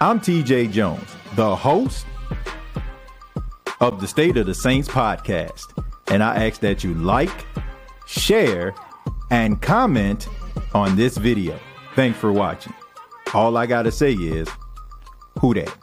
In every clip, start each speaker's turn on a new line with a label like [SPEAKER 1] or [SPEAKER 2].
[SPEAKER 1] I'm TJ Jones, the host of the State of the Saints podcast, and I ask that you like, share, and comment on this video. Thanks for watching. All I got to say is, who that?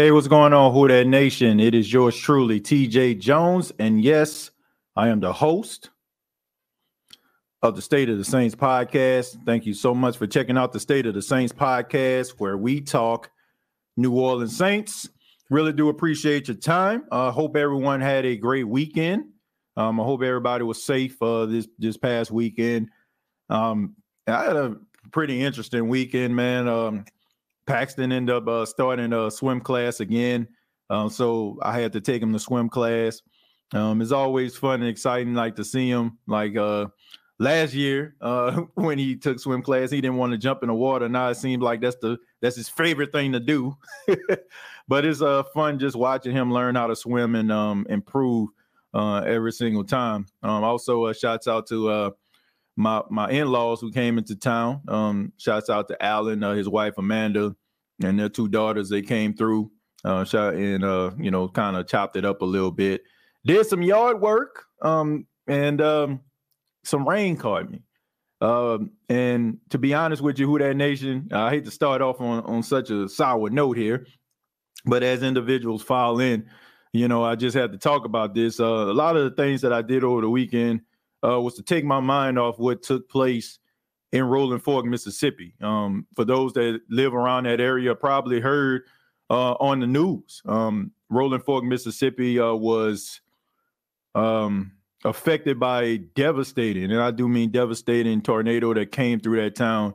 [SPEAKER 1] Hey, what's going on, Who That Nation? It is yours truly, TJ Jones. And yes, I am the host of the State of the Saints podcast. Thank you so much for checking out the State of the Saints podcast, where we talk New Orleans Saints. Really do appreciate your time. I uh, hope everyone had a great weekend. Um, I hope everybody was safe uh, this this past weekend. Um, I had a pretty interesting weekend, man. Um, Paxton ended up uh, starting a swim class again. Um, so I had to take him to swim class. Um, it's always fun and exciting, like to see him. Like uh, last year, uh, when he took swim class, he didn't want to jump in the water. Now it seems like that's the that's his favorite thing to do. but it's uh, fun just watching him learn how to swim and um, improve uh, every single time. Um, also, uh, shouts out to uh, my my in-laws who came into town. Um, shouts out to Alan, his wife Amanda, and their two daughters. They came through, uh, shot and uh, you know, kind of chopped it up a little bit. Did some yard work, um, and um, some rain caught me. Um, and to be honest with you, who that nation, I hate to start off on on such a sour note here, but as individuals file in, you know, I just had to talk about this. Uh, a lot of the things that I did over the weekend uh, was to take my mind off what took place in Rolling Fork, Mississippi. Um, for those that live around that area, probably heard uh, on the news. Um, Rolling Fork, Mississippi uh, was um, affected by a devastating, and I do mean devastating tornado that came through that town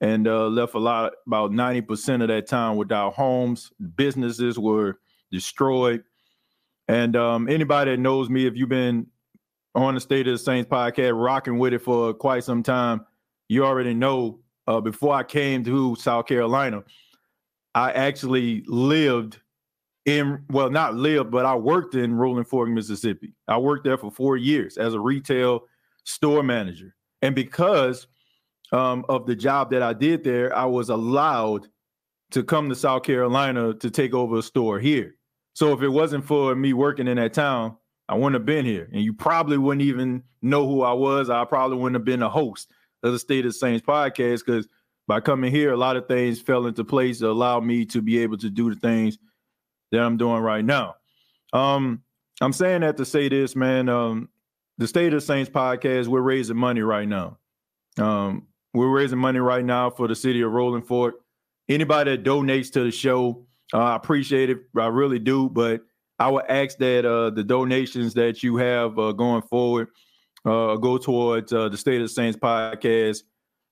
[SPEAKER 1] and uh, left a lot, about 90% of that town without homes. Businesses were destroyed. And um, anybody that knows me, if you've been on the State of the Saints podcast, rocking with it for quite some time, you already know. Uh, before I came to South Carolina, I actually lived in well, not lived, but I worked in Rolling Fork, Mississippi. I worked there for four years as a retail store manager, and because um, of the job that I did there, I was allowed to come to South Carolina to take over a store here. So if it wasn't for me working in that town, I wouldn't have been here. And you probably wouldn't even know who I was. I probably wouldn't have been a host of the State of Saints podcast because by coming here, a lot of things fell into place to allow me to be able to do the things that I'm doing right now. Um, I'm saying that to say this, man. Um, the State of Saints podcast, we're raising money right now. Um, we're raising money right now for the city of Rolling Fork. Anybody that donates to the show, uh, I appreciate it. I really do. But I would ask that uh, the donations that you have uh, going forward uh, go towards uh, the State of the Saints podcast,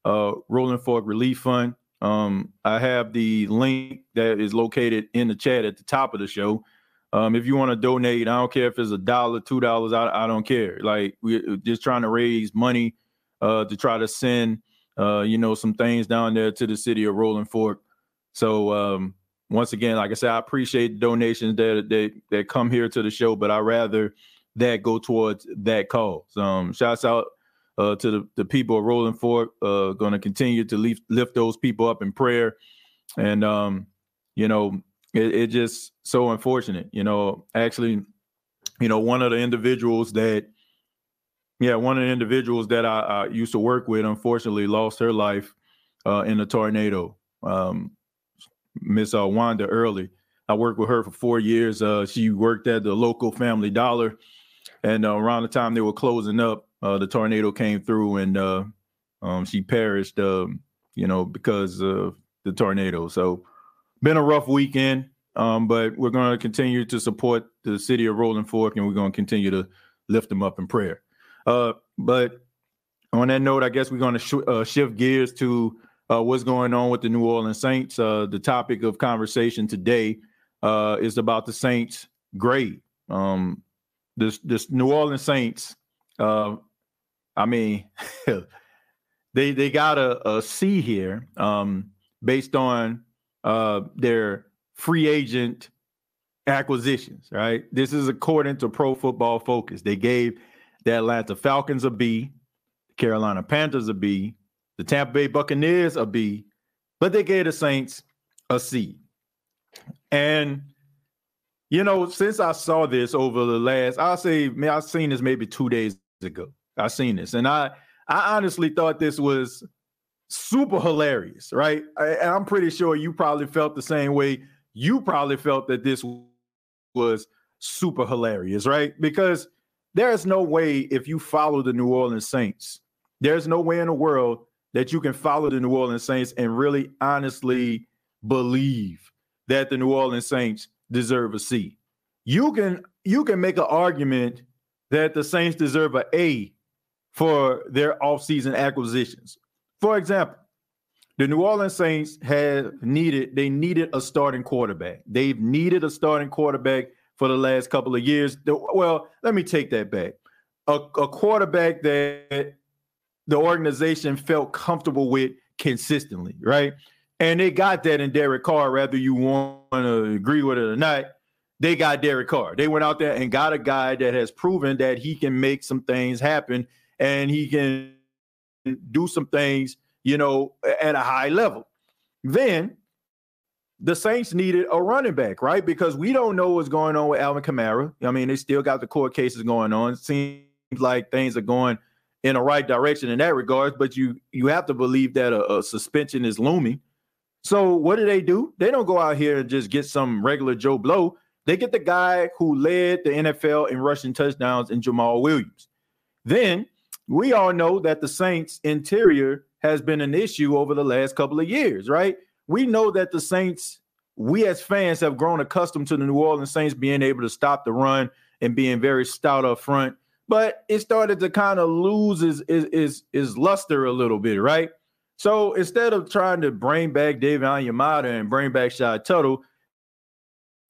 [SPEAKER 1] uh, Rolling Fork Relief Fund. Um, I have the link that is located in the chat at the top of the show. Um, if you want to donate, I don't care if it's a dollar, two dollars, I, I, don't care. Like we're just trying to raise money uh, to try to send, uh, you know, some things down there to the city of Rolling Fork. So um, once again, like I said, I appreciate donations that that that come here to the show, but I rather that go towards that cause. Um, shouts out uh, to the, the people of Rolling Fork. Uh, going to continue to lift, lift those people up in prayer, and um, you know, it, it just so unfortunate. You know, actually, you know, one of the individuals that, yeah, one of the individuals that I, I used to work with, unfortunately, lost her life uh, in a tornado. Um, Miss uh, Wanda Early. I worked with her for four years. Uh, she worked at the local Family Dollar, and uh, around the time they were closing up, uh, the tornado came through, and uh, um, she perished. Um, you know, because of the tornado. So, been a rough weekend. Um, but we're going to continue to support the city of Rolling Fork, and we're going to continue to lift them up in prayer. Uh, but on that note, I guess we're going to sh- uh, shift gears to uh, what's going on with the New Orleans Saints. The topic of conversation today is about the Saints' grade. Um, this this New Orleans Saints. Uh, I mean, they they got a, a C here um, based on uh, their free agent acquisitions. Right. This is according to Pro Football Focus. They gave the Atlanta Falcons a B, the Carolina Panthers a B, the Tampa Bay Buccaneers a B, but they gave the Saints a C. And you know, since I saw this over the last, I'll say, man, I've seen this maybe two days ago. I've seen this, and I, I honestly thought this was super hilarious, right? I, and I'm pretty sure you probably felt the same way. You probably felt that this was super hilarious, right? Because there's no way if you follow the New Orleans Saints, there's no way in the world that you can follow the New Orleans Saints and really honestly believe that the New Orleans Saints deserve a C. You can you can make an argument that the Saints deserve an A for their offseason acquisitions. For example, the New Orleans Saints have needed they needed a starting quarterback. They've needed a starting quarterback for the last couple of years. Well, let me take that back. A, a quarterback that the organization felt comfortable with consistently, right? And they got that in Derek Carr, whether you want to agree with it or not. They got Derek Carr. They went out there and got a guy that has proven that he can make some things happen and he can do some things, you know, at a high level. Then the Saints needed a running back, right? Because we don't know what's going on with Alvin Kamara. I mean, they still got the court cases going on. It seems like things are going in the right direction in that regard, but you you have to believe that a, a suspension is looming. So what do they do? They don't go out here and just get some regular Joe Blow. They get the guy who led the NFL in rushing touchdowns in Jamaal Williams. Then we all know that the Saints interior has been an issue over the last couple of years, right? We know that the Saints, we as fans have grown accustomed to the New Orleans Saints being able to stop the run and being very stout up front, but it started to kind of lose its, its, its luster a little bit, right? So instead of trying to bring back David Onyemata and bring back Shy Tuttle,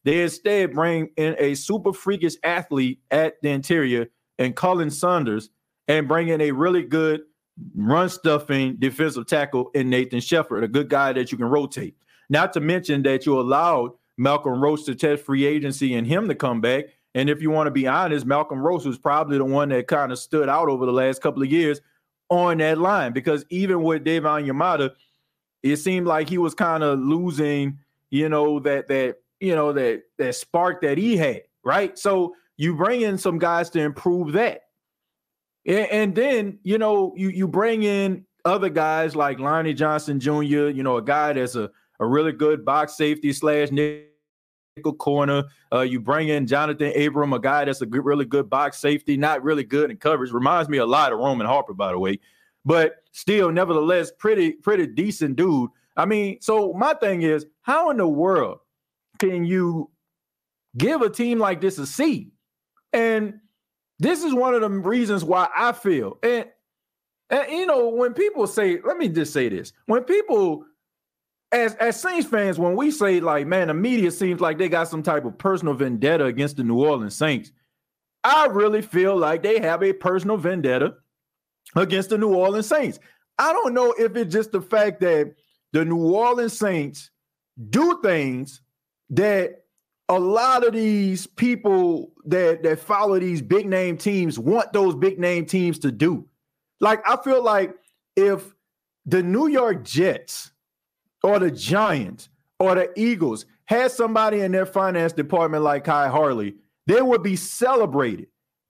[SPEAKER 1] they instead bring in a super freakish athlete at the interior and Khalen Saunders and bring in a really good run stuffing defensive tackle in Nathan Shepherd, a good guy that you can rotate. Not to mention that you allowed Malcolm Roach to test free agency and him to come back. And if you want to be honest, Malcolm Roach was probably the one that kind of stood out over the last couple of years on that line because even with David Onyemata, it seemed like he was kind of losing, you know, that that you know that that spark that he had, right? So you bring in some guys to improve that, and, and then you know you you bring in other guys like Lonnie Johnson Jr., you know, a guy that's a a really good box safety slash corner. Uh, you bring in Jonathan Abram, a guy that's a good, really good box safety, not really good in coverage. Reminds me a lot of Roman Harper, by the way, but still, nevertheless, pretty pretty decent dude. I mean, so my thing is, how in the world can you give a team like this a C? And this is one of the reasons why I feel and and you know when people say, let me just say this: when people as as Saints fans, when we say like, man, the media seems like they got some type of personal vendetta against the New Orleans Saints, I really feel like they have a personal vendetta against the New Orleans Saints. I don't know if it's just the fact that the New Orleans Saints do things that a lot of these people that that follow these big name teams want those big name teams to do. Like I feel like if the New York Jets or the Giants or the Eagles had somebody in their finance department like Khai Harley, they would be celebrated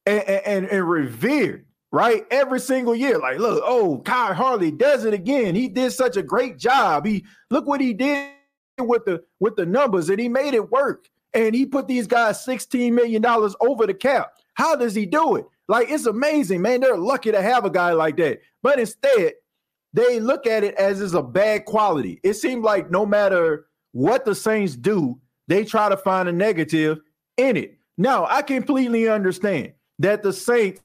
[SPEAKER 1] and, and, and revered, right? Every single year. Like, look, oh, Khai Harley does it again. He did such a great job. He look what he did with the with the numbers, and he made it work. And he put these guys $16 million over the cap. How does he do it? Like, it's amazing, man. They're lucky to have a guy like that. But instead, they look at it as is a bad quality. It seems like no matter what the Saints do, they try to find a negative in it. Now, I completely understand that the Saints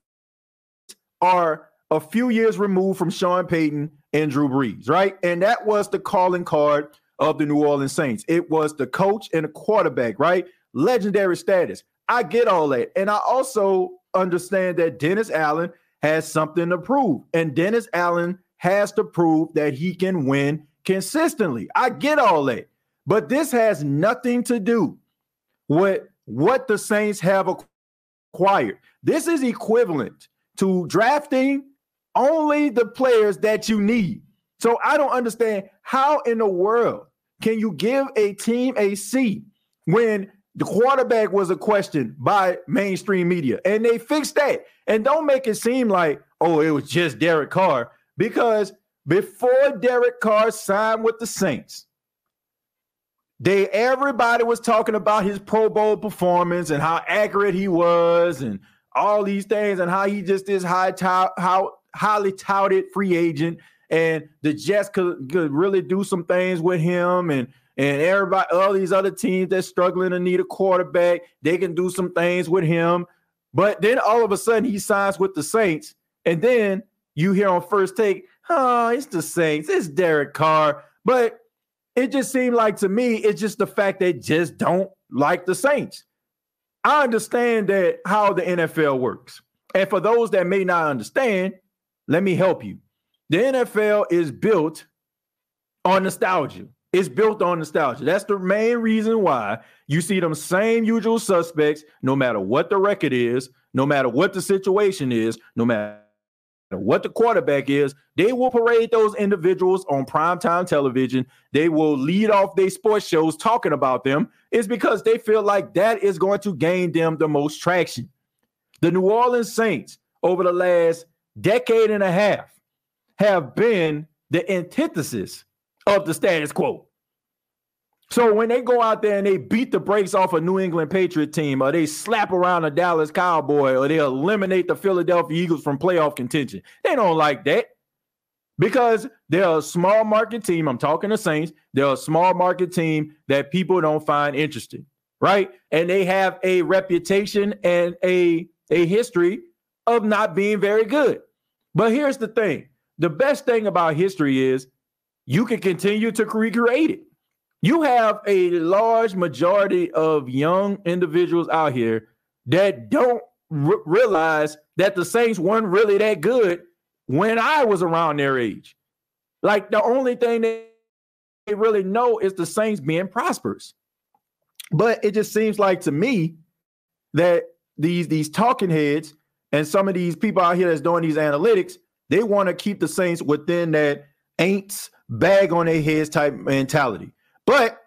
[SPEAKER 1] are a few years removed from Sean Payton and Drew Brees, right? And that was the calling card of the New Orleans Saints. It was the coach and the quarterback, right? Legendary status. I get all that. And I also understand that Dennis Allen has something to prove. And Dennis Allen has to prove that he can win consistently. I get all that. But this has nothing to do with what the Saints have acquired. This is equivalent to drafting only the players that you need. So I don't understand how in the world can you give a team a seat when the quarterback was a question by mainstream media and they fixed that. And don't make it seem like, oh, it was just Derek Carr because before Derek Carr signed with the Saints, they everybody was talking about his Pro Bowl performance and how accurate he was and all these things and how he just is high how highly touted free agent. And the Jets could, could really do some things with him and and everybody all these other teams that's struggling to need a quarterback they can do some things with him. But then all of a sudden he signs with the Saints and then you hear on first take oh it's the Saints it's Derek Carr but it just seemed like to me it's just the fact they just don't like the Saints I understand that how the NFL works. And for those that may not understand, let me help you. The NFL is built on nostalgia. It's built on nostalgia. That's the main reason why you see them same usual suspects, no matter what the record is, no matter what the situation is, no matter what the quarterback is, they will parade those individuals on primetime television. They will lead off their sports shows talking about them. It's because they feel like that is going to gain them the most traction. The New Orleans Saints, over the last decade and a half, have been the antithesis of the status quo. So when they go out there and they beat the brakes off a New England Patriot team, or they slap around a Dallas Cowboy, or they eliminate the Philadelphia Eagles from playoff contention, they don't like that because they're a small market team. I'm talking to Saints. They're a small market team that people don't find interesting, right? And they have a reputation and a a history of not being very good. But here's the thing: the best thing about history is you can continue to recreate it. You have a large majority of young individuals out here that don't r- realize that the Saints weren't really that good when I was around their age. Like the only thing they really know is the Saints being prosperous. But it just seems like to me that these these talking heads and some of these people out here that's doing these analytics, they want to keep the Saints within that ain'ts bag on their heads type mentality. But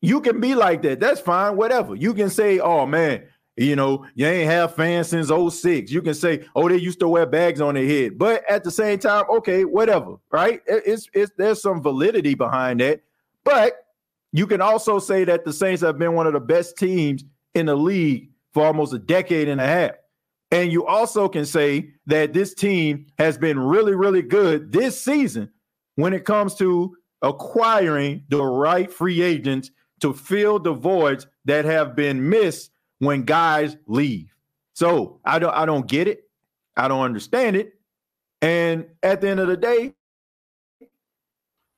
[SPEAKER 1] you can be like that. That's fine. Whatever. You can say, oh man, you know, you ain't have fans since 06. You can say, oh, they used to wear bags on their head. But at the same time, okay, whatever, right? It's it's there's some validity behind that. But you can also say that the Saints have been one of the best teams in the league for almost a decade and a half. And you also can say that this team has been really, really good this season when it comes to acquiring the right free agents to fill the voids that have been missed when guys leave. So I don't I don't get it. I don't understand it. And at the end of the day,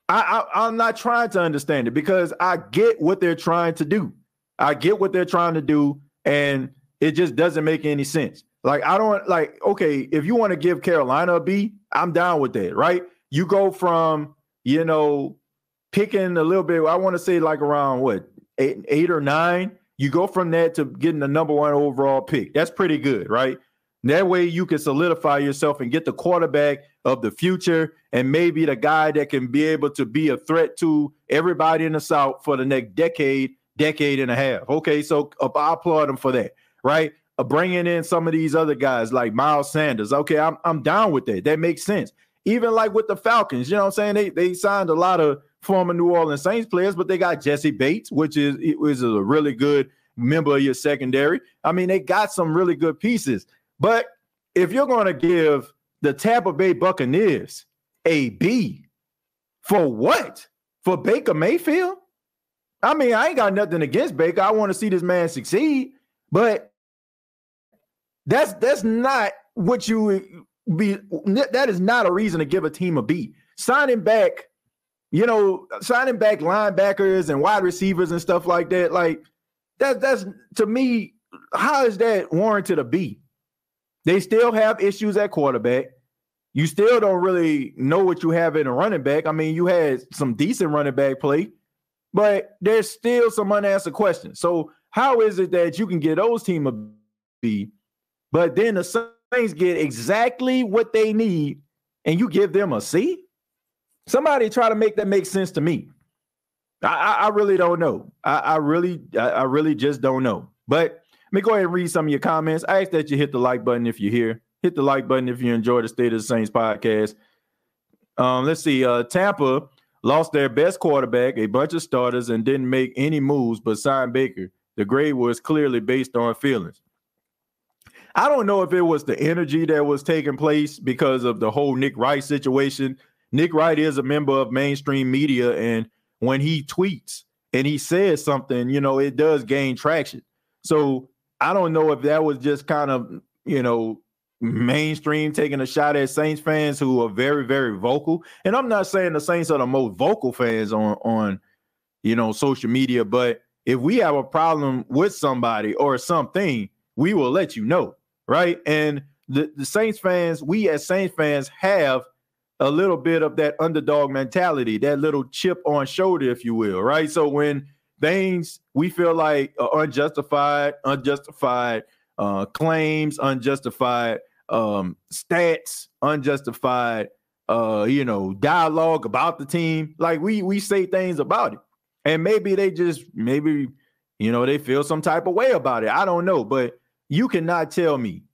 [SPEAKER 1] I, I I'm not trying to understand it because I get what they're trying to do. I get what they're trying to do, and it just doesn't make any sense. Like I don't like okay, if you want to give Carolina a B, I'm down with that, right? You go from you know, picking a little bit. I want to say like around what eight, eight or nine. You go from that to getting the number one overall pick. That's pretty good, right? That way you can solidify yourself and get the quarterback of the future and maybe the guy that can be able to be a threat to everybody in the South for the next decade, decade and a half. Okay, so uh, I applaud them for that, right? Uh, bringing in some of these other guys like Miles Sanders. Okay, I'm, I'm down with that. That makes sense. Even like with the Falcons, you know what I'm saying? They they signed a lot of former New Orleans Saints players, but they got Jessie Bates, which is is a really good member of your secondary. I mean, they got some really good pieces. But if you're going to give the Tampa Bay Buccaneers a B for what? For Baker Mayfield? I mean, I ain't got nothing against Baker. I want to see this man succeed, but that's that's not what you be that is not a reason to give a team a B. Signing back, you know, signing back linebackers and wide receivers and stuff like that, like that that's to me, how is that warranted a B? They still have issues at quarterback. You still don't really know what you have in a running back. I mean, you had some decent running back play, but there's still some unanswered questions. So how is it that you can get those team a B, but then the Saints get exactly what they need and you give them a C? Somebody try to make that make sense to me. I, I really don't know. I, I really, I, I, really just don't know. But let me go ahead and read some of your comments. I ask that you hit the like button if you're here. Hit the like button if you enjoy the State of the Saints podcast. Um, let's see. Uh, Tampa lost their best quarterback, a bunch of starters, and didn't make any moves but sign Baker. The grade was clearly based on feelings. I don't know if it was the energy that was taking place because of the whole Nick Wright situation. Nick Wright is a member of mainstream media, and when he tweets and he says something, you know, it does gain traction. So I don't know if that was just kind of, you know, mainstream taking a shot at Saints fans who are very, very vocal. And I'm not saying the Saints are the most vocal fans on on, you know, social media, but if we have a problem with somebody or something, we will let you know, right? And the, the Saints fans, we as Saints fans have a little bit of that underdog mentality, that little chip on shoulder, if you will, right? So when things we feel like unjustified, unjustified uh, claims, unjustified um, stats, unjustified, uh, you know, dialogue about the team, like we we say things about it and maybe they just maybe you know they feel some type of way about it. I don't know, but you cannot tell me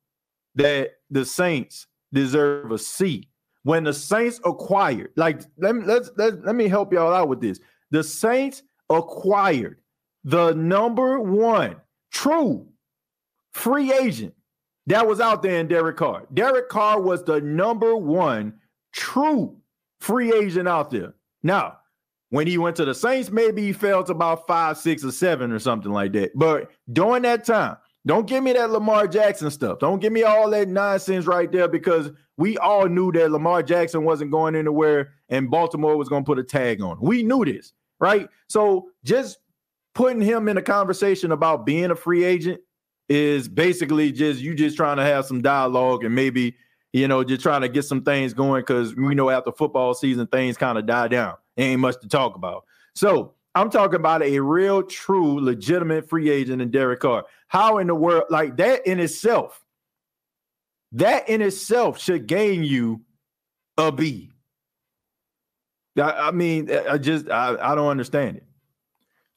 [SPEAKER 1] that the Saints deserve a C when the Saints acquired. Like let me let's, let's let me help y'all out with this. The Saints acquired the number one true free agent that was out there in Derek Carr. Derek Carr was the number one true free agent out there. Now, when he went to the Saints, maybe he fell to about five, six, or seven, or something like that. But during that time, don't give me that Lamar Jackson stuff. Don't give me all that nonsense right there because we all knew that Lamar Jackson wasn't going anywhere and Baltimore was going to put a tag on. We knew this, right? So just putting him in a conversation about being a free agent is basically just you just trying to have some dialogue and maybe you know just trying to get some things going because we know after football season things kind of die down ain't much to talk about. So I'm talking about a real, true, legitimate free agent in Derek Carr. How in the world, like that in itself, that in itself should gain you a B. I, I mean, I just I, I don't understand it.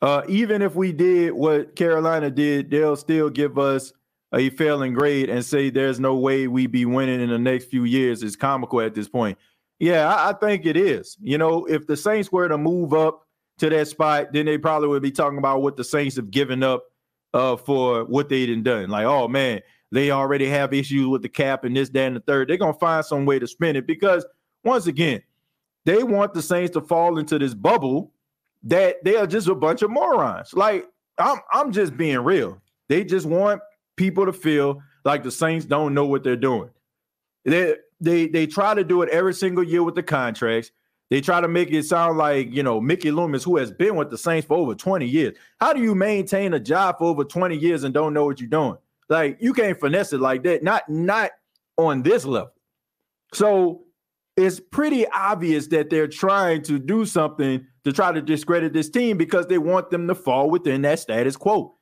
[SPEAKER 1] Uh, even if we did what Carolina did, they'll still give us a failing grade and say there's no way we be winning in the next few years. It's comical at this point. Yeah, I, I think it is. You know, if the Saints were to move up to that spot, then they probably would be talking about what the Saints have given up uh, for what they didn't done. Like, oh man, they already have issues with the cap and this, that, and the third. They're gonna find some way to spin it because once again, they want the Saints to fall into this bubble that they are just a bunch of morons. Like, I'm I'm just being real. They just want people to feel like the Saints don't know what they're doing. They they they try to do it every single year with the contracts. They try to make it sound like, you know, Mickey Loomis, who has been with the Saints for over 20 years. How do you maintain a job for over 20 years and don't know what you're doing? Like you can't finesse it like that. Not not on this level. So it's pretty obvious that they're trying to do something to try to discredit this team because they want them to fall within that status quo.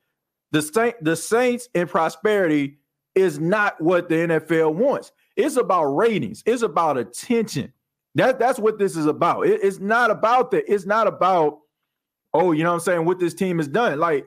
[SPEAKER 1] The Saint, the Saints in prosperity is not what the NFL wants. It's about ratings. It's about attention. That that's what this is about. It, it's not about that. It's not about oh, you know what I'm saying, what this team has done. Like,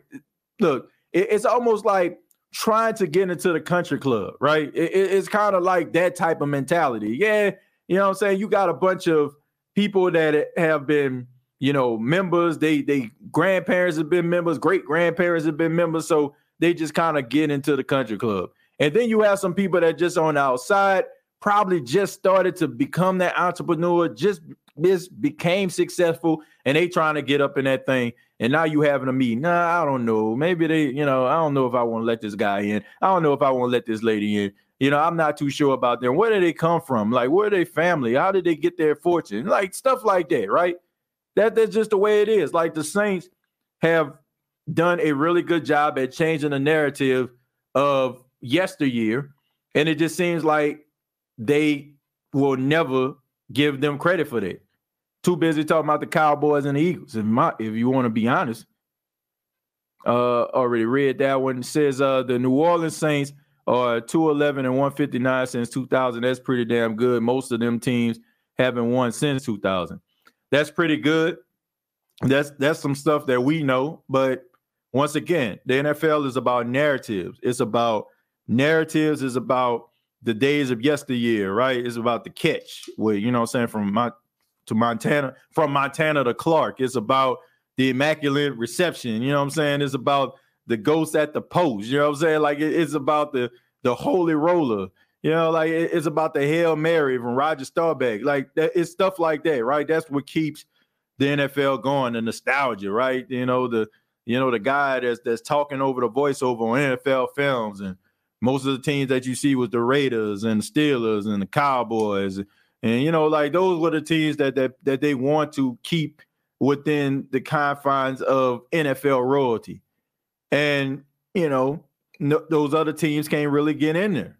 [SPEAKER 1] look, it, it's almost like trying to get into the country club, right? It, it's kind of like that type of mentality. Yeah, you know what I'm saying? You got a bunch of people that have been, you know, members. They they grandparents have been members, great grandparents have been members, so they just kind of get into the country club. And then you have some people that just on the outside probably just started to become that entrepreneur, just just became successful, and they trying to get up in that thing. And now you having a meeting. Nah, I don't know. Maybe they, you know, I don't know if I want to let this guy in. I don't know if I want to let this lady in. You know, I'm not too sure about them. Where did they come from? Like, where are they family? How did they get their fortune? Like stuff like that, right? That that's just the way it is. Like the Saints have done a really good job at changing the narrative of yesteryear, and it just seems like they will never give them credit for that. Too busy talking about the Cowboys and the Eagles. If my, if you want to be honest, uh, already read that one. It says uh, the New Orleans Saints are 211 and 159 since 2000. That's pretty damn good. Most of them teams haven't won since 2000. That's pretty good. That's that's some stuff that we know, but once again, the NFL is about narratives. It's about narratives. Is about the days of yesteryear, right? It's about the catch. Where you know, I'm saying from my to Montana, from Montana to Clark. It's about the immaculate reception. You know what I'm saying? It's about the ghost at the post. You know what I'm saying? Like it, it's about the the holy roller. You know, like it, it's about the Hail Mary from Roger Staubach. Like that, it's stuff like that, right? That's what keeps the NFL going, the nostalgia, right? You know, the you know, the guy that's that's talking over the voiceover on NFL films, and most of the teams that you see was the Raiders and the Steelers and the Cowboys, and you know, like those were the teams that that that they want to keep within the confines of NFL royalty, and you know, no, those other teams can't really get in there,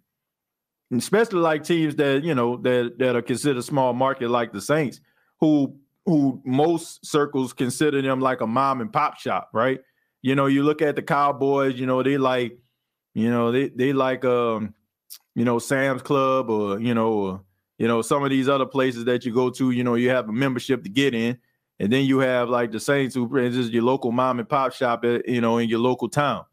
[SPEAKER 1] especially like teams that you know that that are considered small market like the Saints, who who most circles consider them like a mom and pop shop, right? You know, you look at the Cowboys, you know, they like, you know, they they like um, you know, Sam's Club or you know, or, you know, some of these other places that you go to, you know, you have a membership to get in. And then you have like the Saints who is your local mom and pop shop, at, you know, in your local town.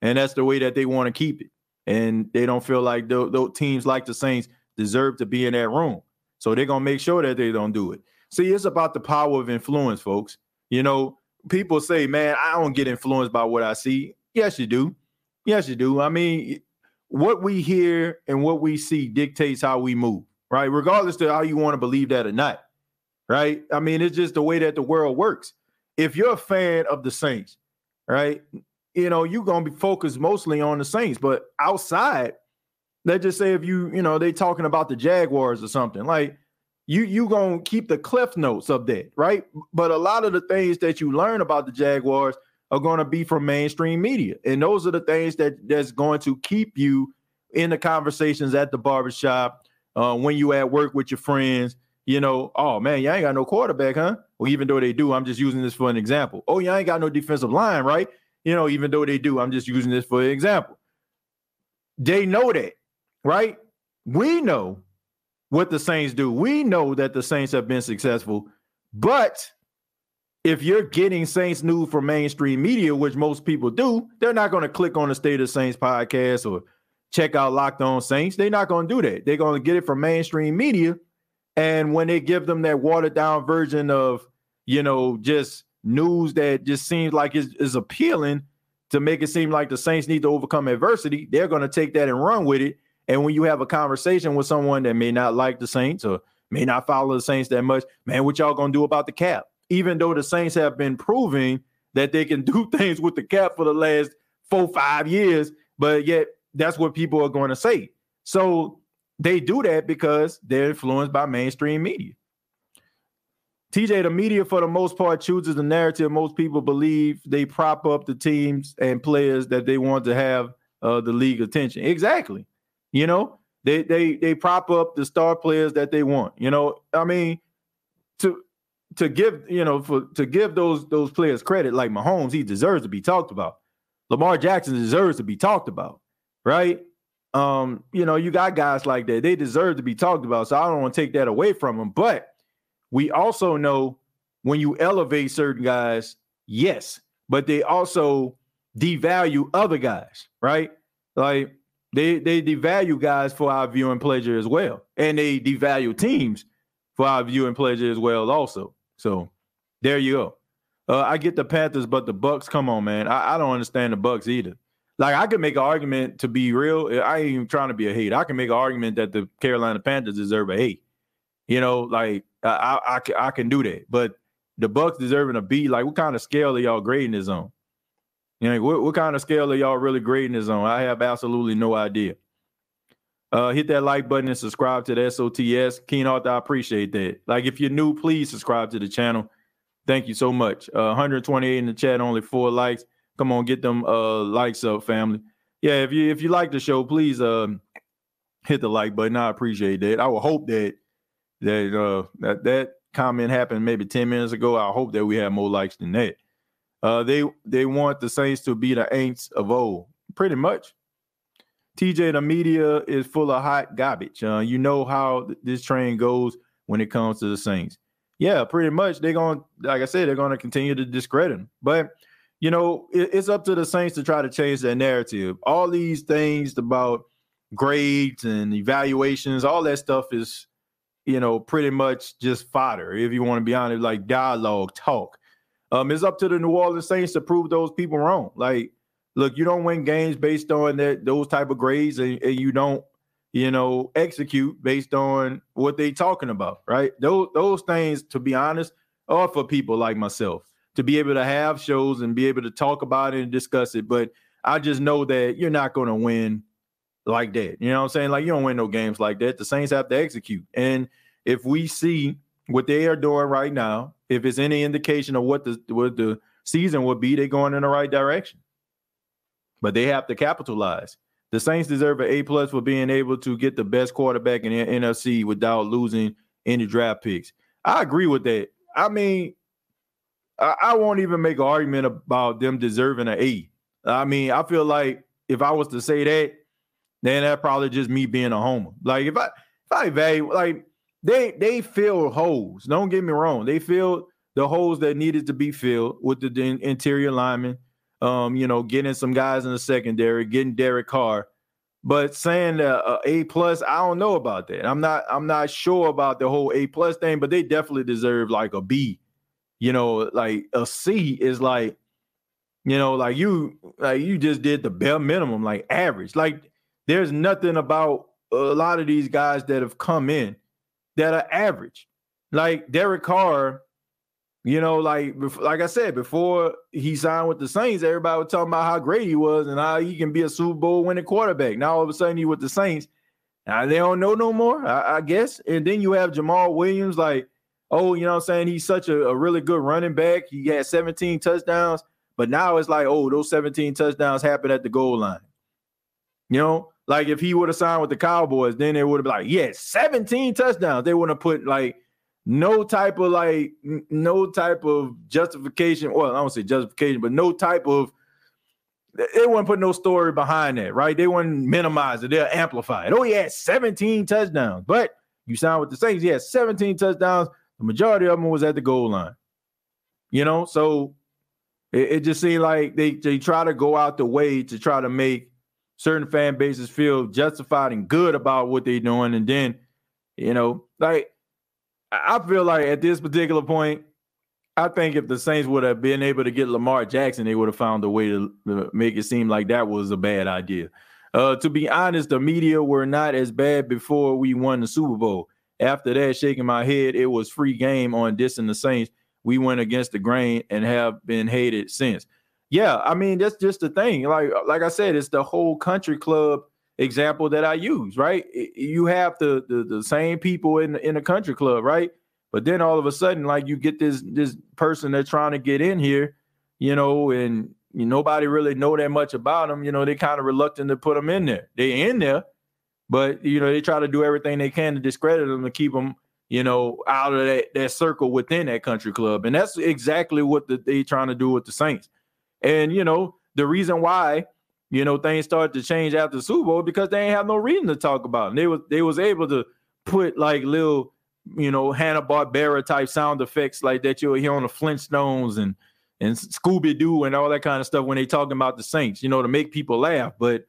[SPEAKER 1] And that's the way that they want to keep it. And they don't feel like those teams like the Saints deserve to be in that room. So they're to make sure that they don't do it. See, it's about the power of influence, folks. You know, people say, man, I don't get influenced by what I see. Yes, you do. Yes, you do. I mean, what we hear and what we see dictates how we move, right? Regardless to how you want to believe that or not, right? I mean, it's just the way that the world works. If you're a fan of the Saints, right, you know, you're gonna be focused mostly on the Saints, but outside, let's just say if you, you know, they talking about the Jaguars or something, like you you gonna keep the cliff notes of that, right? But a lot of the things that you learn about the Jaguars are going to be from mainstream media, and those are the things that that's going to keep you in the conversations at the barbershop, uh, when you at work with your friends. You know, oh man, you ain't got no quarterback, huh? Well, even though they do, I'm just using this for an example. Oh, you ain't got no defensive line, right? You know, even though they do, I'm just using this for an example. They know that, right? We know what the Saints do. We know that the Saints have been successful, but if you're getting Saints news from mainstream media, which most people do, they're not going to click on the State of Saints podcast or check out Locked On Saints. They're not going to do that. They're going to get it from mainstream media. And when they give them that watered down version of, you know, just news that just seems like it's, is appealing to make it seem like the Saints need to overcome adversity, they're going to take that and run with it and when you have a conversation with someone that may not like the Saints or may not follow the Saints that much, man, what y'all gonna do about the cap? Even though the Saints have been proving that they can do things with the cap for the last four, five years, but yet that's what people are going to say. So they do that because they're influenced by mainstream media. TJ, the media for the most part chooses the narrative most people believe they prop up the teams and players that they want to have uh, the league attention. Exactly. You know, they they they prop up the star players that they want. You know, I mean, to to give you know for to give those those players credit, like Mahomes, he deserves to be talked about. Lamar Jackson deserves to be talked about, right? Um, you know, you got guys like that; they deserve to be talked about. So I don't want to take that away from them. But we also know when you elevate certain guys, yes, but they also devalue other guys, right? Like they they devalue guys for our viewing pleasure as well, and they devalue teams for our viewing pleasure as well. Also, so there you go. Uh, I get the Panthers, but the Bucks. Come on, man. I, I don't understand the Bucks either. Like I could make an argument to be real. I ain't even trying to be a hate. I can make an argument that the Carolina Panthers deserve a hate. You know, like I, I, I can do that. But the Bucks deserving a B. Like, what kind of scale are y'all grading this on? You know, what, what kind of scale are y'all really grading this on? I have absolutely no idea. Uh, hit that like button and subscribe to the SOTS. Keen Arthur, I appreciate that. Like, if you're new, please subscribe to the channel. Thank you so much. Uh, 128 in the chat, only four likes. Come on, get them uh, likes up, family. Yeah, if you if you like the show, please um, hit the like button. I appreciate that. I will hope that that uh, that that comment happened maybe 10 minutes ago. I hope that we have more likes than that. Uh, they they want the Saints to be the Aints of old, pretty much. TJ, the media is full of hot garbage. Uh, you know how th- this train goes when it comes to the Saints. Yeah, pretty much. They're going, like I said, they're going to continue to discredit them. But you know, it, it's up to the Saints to try to change their narrative. All these things about grades and evaluations, all that stuff is, you know, pretty much just fodder. If you want to be honest, like dialogue, talk. Um, it's up to the New Orleans Saints to prove those people wrong. Like, look, you don't win games based on that those type of grades, and, and you don't, you know, execute based on what they talking about, right? Those those things, to be honest, are for people like myself to be able to have shows and be able to talk about it and discuss it. But I just know that you're not going to win like that. You know what I'm saying? Like you don't win no games like that. The Saints have to execute. And if we see what they are doing right now, if it's any indication of what the what the season would be, they're going in the right direction. But they have to capitalize. The Saints deserve an A plus for being able to get the best quarterback in the NFC without losing any draft picks. I agree with that. I mean, I, I won't even make an argument about them deserving an A. I mean, I feel like if I was to say that, then that probably just me being a homer. Like if I if I value like they they fill holes. Don't get me wrong. They filled the holes that needed to be filled with the, the interior linemen. Um, you know, getting some guys in the secondary, getting Derek Carr. But saying uh, A plus, I don't know about that. I'm not I'm not sure about the whole A plus thing, but they definitely deserve like a B. You know, like a C is like, you know, like you like you just did the bare minimum, like average. Like there's nothing about a lot of these guys that have come in that are average. Like Derek Carr, you know, like like I said before he signed with the Saints, everybody was talking about how great he was and how he can be a Super Bowl winning quarterback. Now all of a sudden he with the Saints, now they don't know no more, I, I, guess. And then you have Jamaal Williams, like, oh, you know I'm saying? He's such a, a really good running back. He had 17 touchdowns, but now it's like, oh, those 17 touchdowns happened at the goal line. You know, like if he would have signed with the Cowboys, then it would have been like, yeah, 17 touchdowns. They wouldn't have put like no type of like no type of justification. Well, I don't say justification, but no type of they wouldn't put no story behind that, right? They wouldn't minimize it, they'll amplify it. Oh, he had 17 touchdowns, but you signed with the Saints, he had 17 touchdowns. The majority of them was at the goal line. You know, so it, it just seemed like they they try to go out the way to try to make certain fan bases feel justified and good about what they're doing. And then, you know, like I feel like at this particular point, I think if the Saints would have been able to get Lamar Jackson, they would have found a way to make it seem like that was a bad idea. Uh, to be honest, the media were not as bad before we won the Super Bowl. After that, shaking my head, it was free game on dissing the Saints. We went against the grain and have been hated since yeah, I mean that's just the thing. Like like I said, it's the whole country club example that I use, right? You have the the, the same people in in the country club, right? But then all of a sudden, like you get this this person that's trying to get in here, you know, and you, nobody really know that much about them. You know, they kind of reluctant to put them in there. They in there, but you know they try to do everything they can to discredit them to keep them, you know, out of that that circle within that country club. And that's exactly what the, they trying to do with the Saints. And you know, the reason why you know things started to change after Super Bowl because they ain't have no reason to talk about. And they was they was able to put like little you know Hanna Barbera type sound effects like that you'll hear on the Flintstones and and Scooby Doo and all that kind of stuff when they talking about the Saints, you know, to make people laugh. But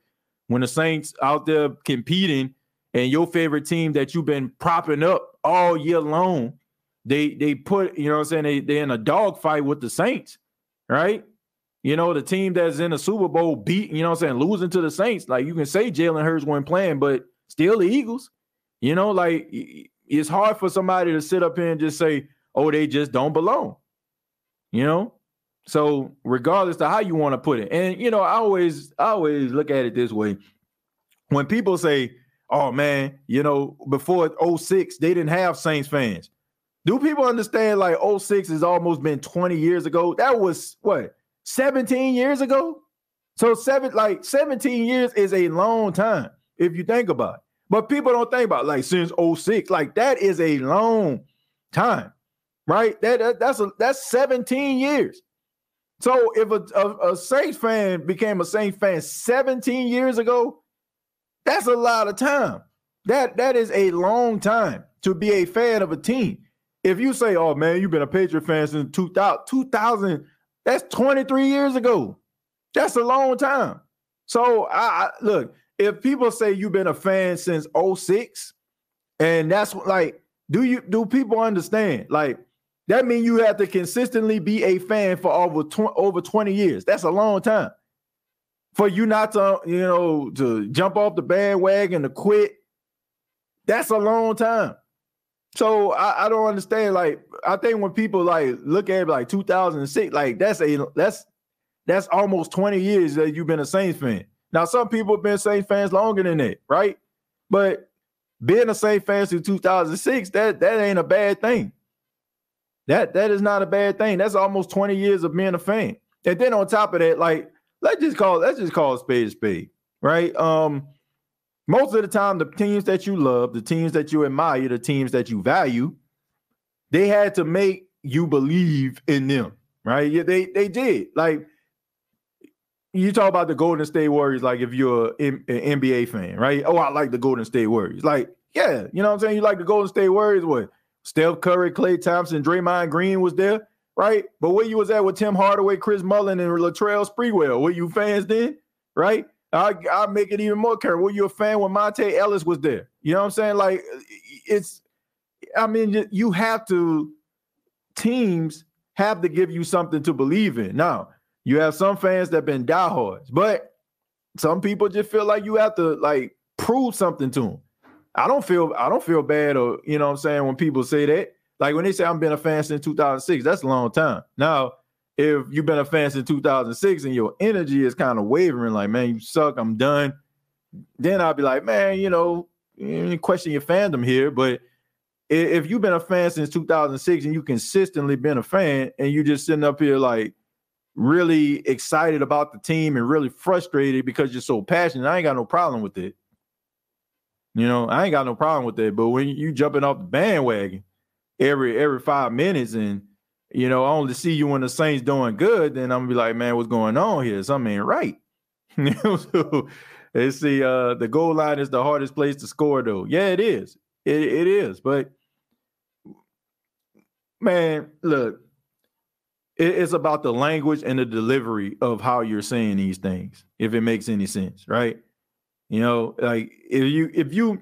[SPEAKER 1] when the Saints out there competing and your favorite team that you've been propping up all year long, they they put, you know what I'm saying, they they're in a dog fight with the Saints, right? You know, the team that's in the Super Bowl beat, you know I'm saying, losing to the Saints. Like you can say Jalen Hurts went playing, but still the Eagles. You know, like it's hard for somebody to sit up here and just say, oh, they just don't belong. You know? So regardless to how you want to put it, and you know, I always I always look at it this way. When people say, oh man, you know, before 06, they didn't have Saints fans. Do people understand like 06 has almost been 20 years ago? That was what 17 years ago? So seven, like 17 years is a long time if you think about it. But people don't think about it, like since 06, like that is a long time, right? That, that that's a that's 17 years. So if a, a, a Saints fan became a Saints fan 17 years ago, that's a lot of time. That that is a long time to be a fan of a team. If you say, "Oh man, you've been a Patriot fan since 2000, 2000 that's 23 years ago. That's a long time." So I, I look, if people say you've been a fan since 06, and that's like, do you do people understand? Like that means you have to consistently be a fan for over tw- over 20 years. That's a long time for you not to, you know, to jump off the bandwagon to quit, that's a long time. So I, I, don't understand. Like, I think when people like look at it like 2006, like that's a that's that's almost 20 years that you've been a Saints fan. Now, some people have been Saints fans longer than that, right? But being a Saints fan since 2006, that that ain't a bad thing. That that is not a bad thing. That's almost 20 years of being a fan. And then on top of that, like let's just call let's just call a spade a spade, right? Um, most of the time, the teams that you love, the teams that you admire, the teams that you value, they had to make you believe in them, right? Yeah, they they did. Like you talk about the Golden State Warriors, like if you're an NBA fan, right? Oh, I like the Golden State Warriors. Like, yeah, you know what I'm saying? You like the Golden State Warriors? What? Steph Curry, Klay Thompson, Draymond Green was there right? But where you was at with Tim Hardaway, Chris Mullin, and Latrell Sprewell, were you fans then, right? I I make it even more clear. Were you a fan when Monta Ellis was there? You know what I'm saying? Like it's, I mean, you have to. Teams have to give you something to believe in. Now you have some fans that been diehards, but some people just feel like you have to like prove something to them. I don't feel I don't feel bad or you know what I'm saying when people say that. Like when they say I've been a fan since 2006, that's a long time. Now, if you've been a fan since 2006 and your energy is kind of wavering, like, man, you suck, I'm done, then I'll be like, man, you know, you question your fandom here. But if you've been a fan since 2006 and you consistently been a fan and you just sitting up here like really excited about the team and really frustrated because you're so passionate, I ain't got no problem with it. You know, I ain't got no problem with that. But when you jumping off the bandwagon, every every five minutes and you know, I only see you when the Saints doing good, then I'm gonna be like, man, what's going on here? Something ain't right. so, let's see. Uh, the goal line is the hardest place to score, though. Yeah, it is. It, it is. But man, look, it's about the language and the delivery of how you're saying these things. If it makes any sense, right? You know, like if you if you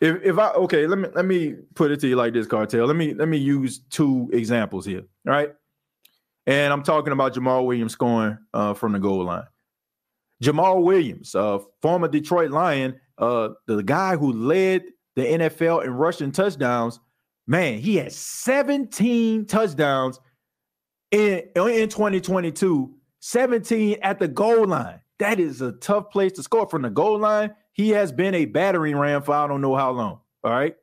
[SPEAKER 1] if if I okay, let me let me put it to you like this, cartel. Let me let me use two examples here. Right. And I'm talking about Jamaal Williams scoring uh, from the goal line. Jamaal Williams, uh, former Detroit Lion, uh, the guy who led the NFL in rushing touchdowns, man, he had 17 touchdowns in, in 2022, 17 at the goal line. That is a tough place to score from the goal line he has been a battering ram for I don't know how long. All right.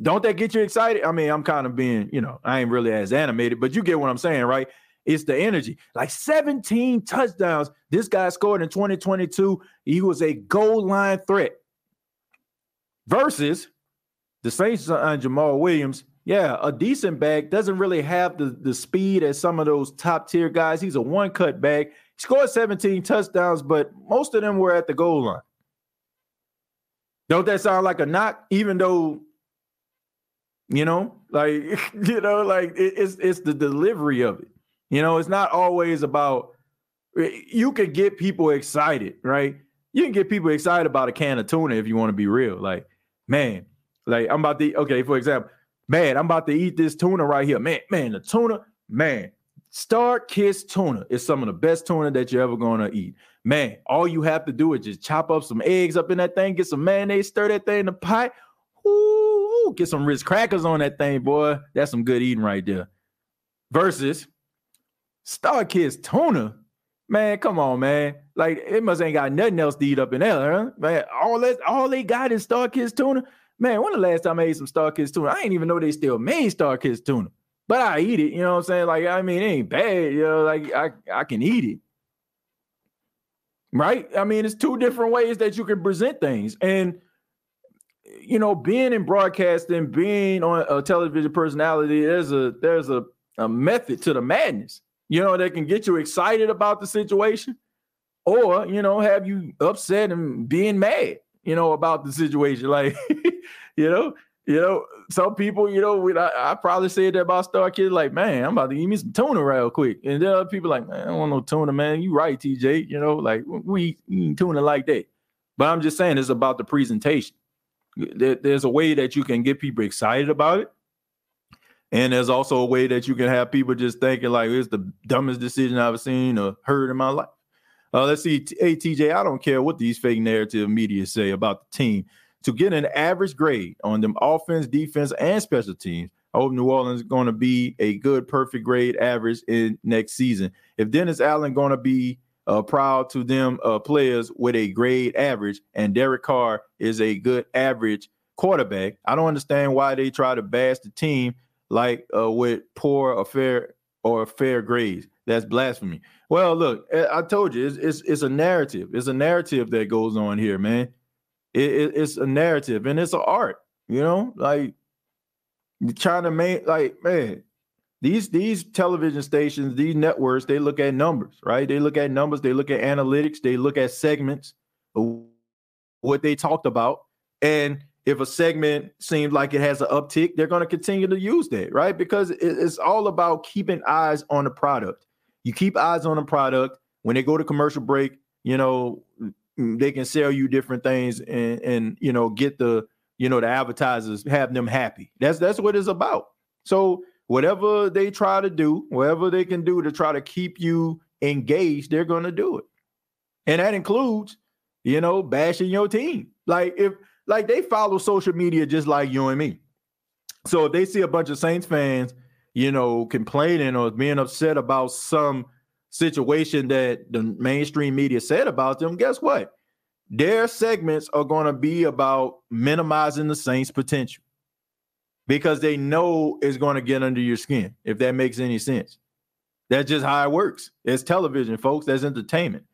[SPEAKER 1] Don't that get you excited? I mean, I'm kind of being, you know, I ain't really as animated, but you get what I'm saying, right? It's the energy. Like 17 touchdowns. This guy scored in 2022. He was a goal line threat. Versus the Saints on Jamaal Williams. Yeah, a decent back doesn't really have the, the speed as some of those top tier guys. He's a one cut back. He scored 17 touchdowns, but most of them were at the goal line. Don't that sound like a knock? Even though, you know, like you know, like it, it's it's the delivery of it. You know, it's not always about. You can get people excited, right? You can get people excited about a can of tuna if you want to be real. Like, man, like I'm about to. Okay, for example, man, I'm about to eat this tuna right here. Man, man, the tuna, man, StarKist tuna is some of the best tuna that you're ever gonna eat. Man, all you have to do is just chop up some eggs up in that thing, get some mayonnaise, stir that thing in the pot. Ooh, get some Ritz crackers on that thing, boy. That's some good eating right there. Versus Star StarKist tuna. Man, come on, man. Like it must ain't got nothing else to eat up in there, huh? Man, all that all they got is Star StarKist tuna. Man, when the last time I ate some StarKist tuna? I didn't even know they still made StarKist tuna. But I eat it, you know what I'm saying? Like, I mean, it ain't bad, you know, like I, I can eat it. Right? I mean, it's two different ways that you can present things. And you know, being in broadcasting, being on a television personality, there's a there's a, a method to the madness you know, that can get you excited about the situation or, you know, have you upset and being mad, you know, about the situation. Like, you know, you know, some people, you know, I, I probably said that about StarKist, like, man, I'm about to eat me some tuna real quick. And then other people like, man, I don't want no tuna, man. You right, TJ. You know, like we eat tuna like that. But I'm just saying it's about the presentation. There, there's a way that you can get people excited about it. And there's also a way that you can have people just thinking like it's the dumbest decision I've seen or heard in my life. Uh, let's see. Hey, TJ, I don't care what these fake narrative media say about the team. To get an average grade on them offense, defense, and special teams, I hope New Orleans is going to be a good, perfect grade average in next season. If Dennis Allen going to be uh, proud to them uh, players with a grade average, and Derek Carr is a good average quarterback, I don't understand why they try to bash the team like uh, with poor or fair or fair grades. That's blasphemy. Well, look, eh, I told you, it's it's, it's a narrative. It's a narrative that goes on here, man. It, it, it's a narrative and it's an art. You know, like trying to make like man. These these television stations, these networks, they look at numbers, right? They look at numbers, they look at analytics, they look at segments, what they talked about, and if a segment seems like it has an uptick, they're going to continue to use that, right? Because it's all about keeping eyes on the product. You keep eyes on the product. When they go to commercial break, you know, they can sell you different things and and you know, get the, you know, the advertisers have them happy. That's that's what it's about. So whatever they try to do, whatever they can do to try to keep you engaged, they're going to do it. And that includes, you know, bashing your team. Like if like they follow social media just like you and me. So if they see a bunch of Saints fans, you know, complaining or being upset about some situation that the mainstream media said about them, guess what? Their segments are going to be about minimizing the Saints' potential because they know it's going to get under your skin, if that makes any sense. That's just how it works. It's television, folks. That's entertainment.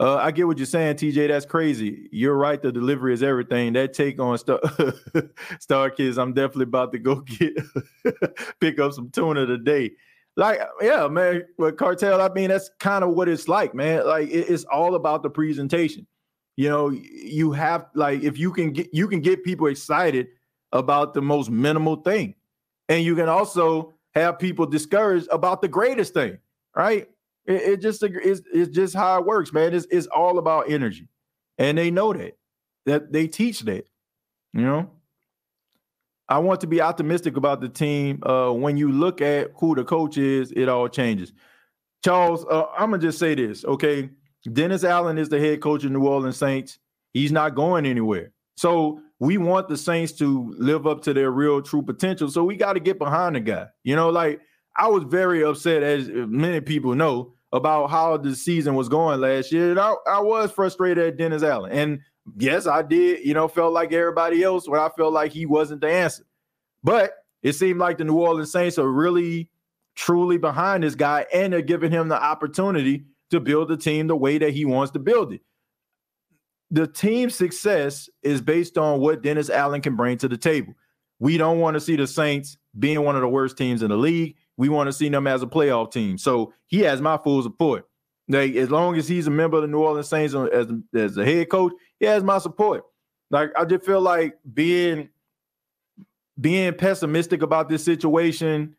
[SPEAKER 1] Uh, I get what you're saying, TJ. That's crazy. You're right. The delivery is everything. That take on Star, StarKist, I'm definitely about to go get pick up some tuna today. Like, yeah, man. With cartel, I mean, that's kind of what it's like, man. Like, it, it's all about the presentation. You know, you have like if you can get you can get people excited about the most minimal thing, and you can also have people discouraged about the greatest thing, right? It, it just it's, it's just how it works, man. It's, it's all about energy. And they know that. That they teach that. You know? I want to be optimistic about the team. Uh, when you look at who the coach is, it all changes. Charles, uh, I'm gonna just say this, okay? Dennis Allen is the head coach of New Orleans Saints. He's not going anywhere. So we want the Saints to live up to their real true potential. So we got to get behind the guy. You know, like I was very upset, as many people know, about how the season was going last year. And I, I was frustrated at Dennis Allen. And yes, I did, you know, felt like everybody else when I felt like he wasn't the answer. But it seemed like the New Orleans Saints are really truly behind this guy and they're giving him the opportunity to build the team the way that he wants to build it. The team's success is based on what Dennis Allen can bring to the table. We don't want to see the Saints being one of the worst teams in the league. We want to see them as a playoff team. So he has my full support. Like as long as he's a member of the New Orleans Saints as as a head coach, he has my support. Like I just feel like being being pessimistic about this situation,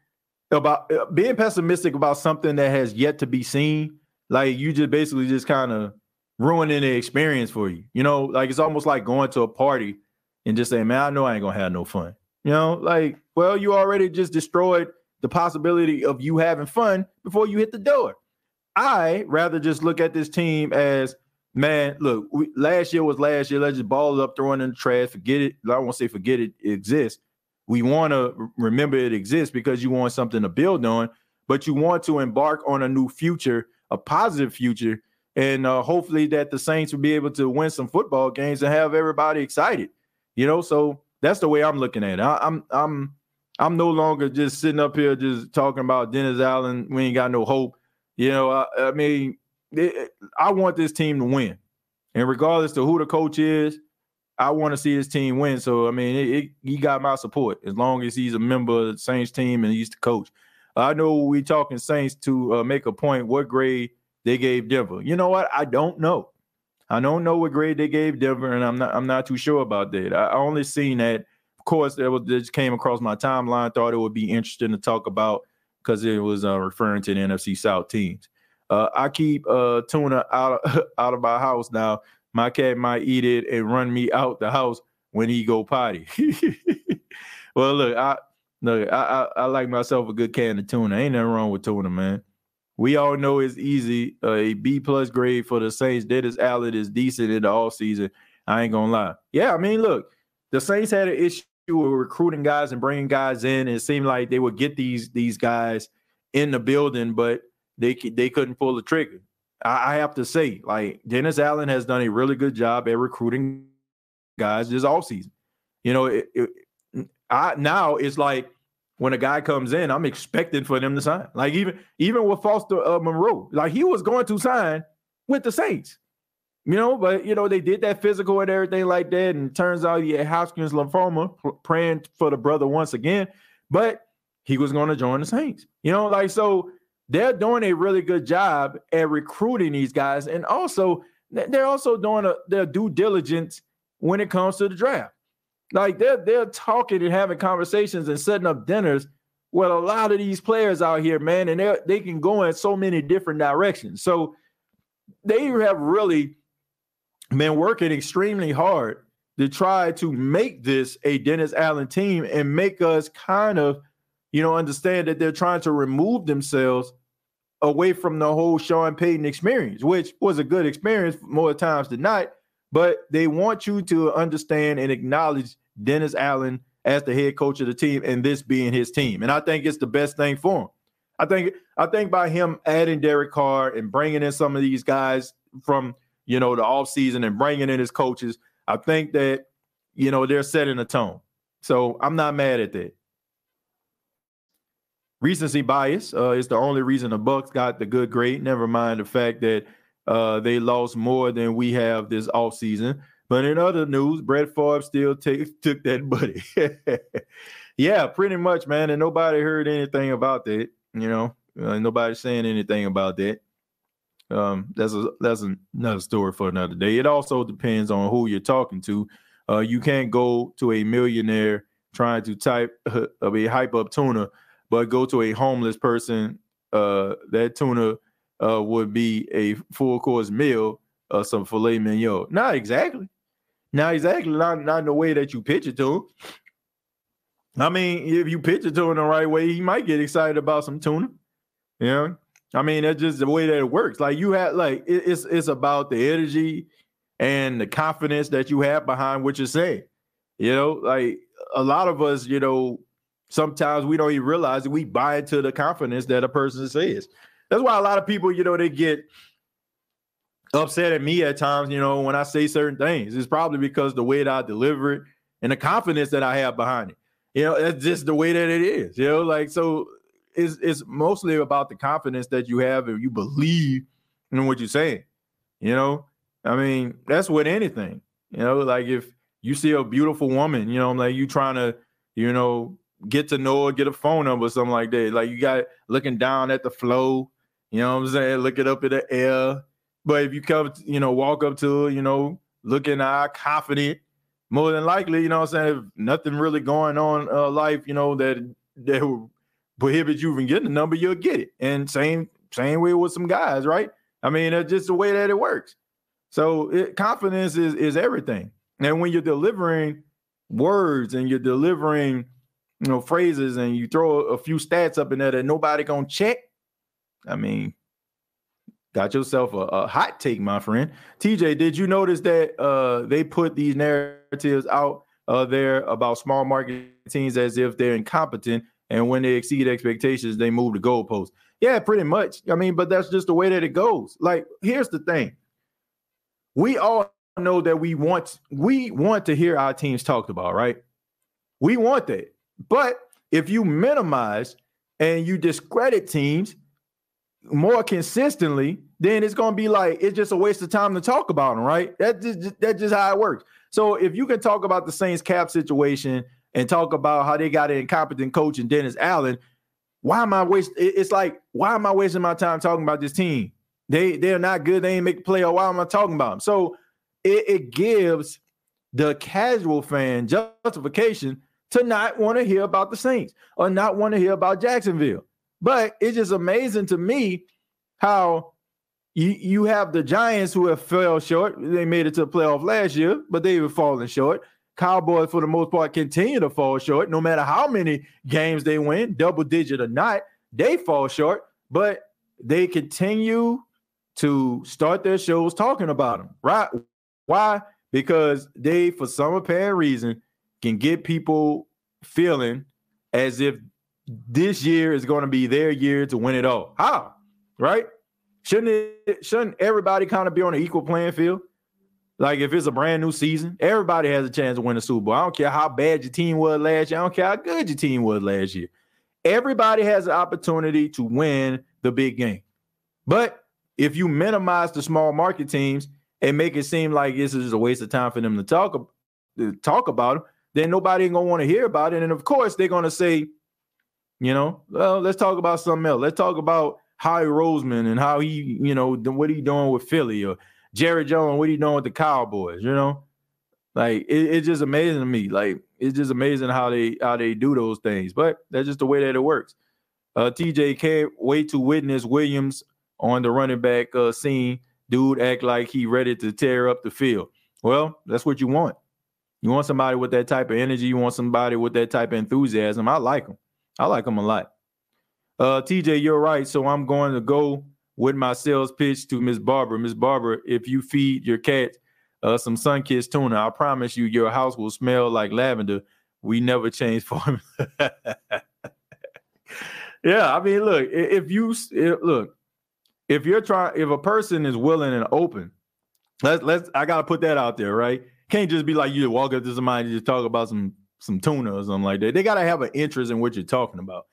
[SPEAKER 1] about uh, being pessimistic about something that has yet to be seen. Like you just basically just kind of ruining the experience for you. You know, like it's almost like going to a party and just saying, "Man, I know I ain't gonna have no fun." You know, like well, you already just destroyed the possibility of you having fun before you hit the door. I rather just look at this team as man, look, we, last year was last year. Let's just ball it up, throw it in the trash, forget it. I won't say forget it, it exists. We want to remember it exists because you want something to build on, but you want to embark on a new future a positive future, and uh, hopefully that the Saints will be able to win some football games and have everybody excited. You know, so that's the way I'm looking at it. I, I'm I'm I'm no longer just sitting up here just talking about Dennis Allen. We ain't got no hope. You know, I, I mean, it, I want this team to win, and regardless to who the coach is, I want to see this team win. So I mean, it, it, he got my support as long as he's a member of the Saints team and he's the coach. I know we talking Saints to uh, make a point. What grade they gave Denver? You know what? I don't know. I don't know what grade they gave Denver, and I'm not. I'm not too sure about that. I, I only seen that course, it was just came across my timeline. Thought it would be interesting to talk about because it was uh, referring to the NFC South teams. Uh, I keep uh, tuna out of, out of my house now. My cat might eat it and run me out the house when he go potty. well, look, I look, I, I, I like myself a good can of tuna. Ain't nothing wrong with tuna, man. We all know it's easy. Uh, a B plus grade for the Saints. Dennis Allen is decent in the all season. I ain't gonna lie. Yeah, I mean, look, the Saints had an issue with recruiting guys and bringing guys in. It seemed like they would get these these guys in the building, but they they couldn't pull the trigger. I, I have to say, like Dennis Allen has done a really good job at recruiting guys this all season. You know, it, it, I now it's like when a guy comes in, I'm expecting for them to sign. Like even even with Foster uh, Moreau, like he was going to sign with the Saints. You know, but you know, they did that physical and everything like that. And turns out he had Hodgkin's lymphoma, praying for the brother once again. But he was going to join the Saints. You know, like so they're doing a really good job at recruiting these guys. And also, they're also doing a, their due diligence when it comes to the draft. Like they're they're talking and having conversations and setting up dinners with a lot of these players out here, man, and they they can go in so many different directions. So they have really been working extremely hard to try to make this a Dennis Allen team and make us kind of, you know, understand that they're trying to remove themselves away from the whole Sean Payton experience, which was a good experience more times than not. But they want you to understand and acknowledge Dennis Allen as the head coach of the team and this being his team. And I think it's the best thing for him. I think I think by him adding Derek Carr and bringing in some of these guys from – you know, the offseason and bringing in his coaches, I think that, you know, they're setting a tone. So I'm not mad at that. Recency bias uh, is the only reason the Bucks got the good grade. Never mind the fact that uh, they lost more than we have this offseason. But in other news, Brett Favre still took that buddy. yeah, pretty much, man. And nobody heard anything about that. You know, uh, nobody saying anything about that. Um, that's a that's another story for another day. It also depends on who you're talking to. Uh, you can't go to a millionaire trying to type uh, a hype up tuna, but go to a homeless person. Uh, that tuna uh, would be a full course meal, uh, some filet mignon. Not exactly, not exactly, not not in the way that you pitch it to him. I mean, if you pitch it to him the right way, he might get excited about some tuna. You know, I mean, that's just the way that it works. Like you have like it, it's it's about the energy and the confidence that you have behind what you're saying. You know, like a lot of us, you know, sometimes we don't even realize that we buy into the confidence that a person says. That's why a lot of people, you know, they get upset at me at times, you know, when I say certain things. It's probably because the way that I deliver it and the confidence that I have behind it. You know, that's just the way that it is. You know, like so it's, it's mostly about the confidence that you have and you believe in what you're saying. You know, I mean, that's with anything. You know, like if you see a beautiful woman, you know, I'm like you trying to, you know, get to know her, get a phone number or something like that. Like you got looking down at the flow, you know what I'm saying? Looking up at the air. But if you come, you know, walk up to her, you know, looking eye confident, more than likely, you know I'm saying, if nothing really going on uh, life, you know, that that prohibit you from getting the number, you'll get it. And same same way with some guys, right? I mean, that's just the way that it works. So it, confidence is is everything. And when you're delivering words and you're delivering, you know, phrases, and you throw a few stats up in there that nobody gonna check, I mean, got yourself a, a hot take, my friend. TJ, did you notice that uh, they put these narratives out uh, there about small market teams as if they're incompetent and when they exceed expectations, they move the goalpost. Yeah, pretty much. I mean, but that's just the way that it goes. Like, here's the thing: we all know that we want we want to hear our teams talked about, right? We want that, but if you minimize and you discredit teams more consistently, then it's going to be like it's just a waste of time to talk about them, right? That just that's just how it works. So if you can talk about the Saints cap situation and talk about how they got an incompetent coach and Dennis Allen, why am I wasting? It's like why am I wasting my time talking about this team? They they're not good. They ain't make the play. Or why am I talking about them? So it, it gives the casual fan justification to not want to hear about the Saints or not want to hear about Jacksonville. But it's just amazing to me how you, you have the Giants who have fell short. They made it to the playoff last year, but they were falling short. Cowboys, for the most part, continue to fall short. No matter how many games they win, double digit or not, they fall short. But they continue to start their shows talking about them. Right? Why? Because they, for some apparent reason, can get people feeling as if this year is going to be their year to win it all. How? Right? Shouldn't it shouldn't everybody kind of be on an equal playing field? Like if it's a brand new season, everybody has a chance to win the Super Bowl. I don't care how bad your team was last year. I don't care how good your team was last year. Everybody has an opportunity to win the big game. But if you minimize the small market teams and make it seem like this is a waste of time for them to talk to talk about them, then nobody ain't gonna want to hear about it. And of course, they're gonna say, you know, well, let's talk about something else. Let's talk about Howie Roseman and how he, you know, what he doing with Philly or Jerry Jones, what are you doing with the Cowboys, you know? Like it, it's just amazing to me. Like it's just amazing how they how they do those things. But that's just the way that it works. Uh, TJ can't wait to witness Williams on the running back uh, scene. Dude act like he ready to tear up the field. Well, that's what you want. You want somebody with that type of energy. You want somebody with that type of enthusiasm. I like them. I like them a lot. Uh, TJ, you're right. So I'm going to go with my sales pitch to Miss Barbara. Miss Barbara, if you feed your cat uh, some sun-kissed tuna, I promise you your house will smell like lavender. We never change formula. yeah, I mean, look, if you if, look, if you're trying, if a person is willing and open, let's let's. I gotta put that out there, right? Can't just be like you walk up to somebody and just talk about some some tuna or something like that. They gotta have an interest in what you're talking about.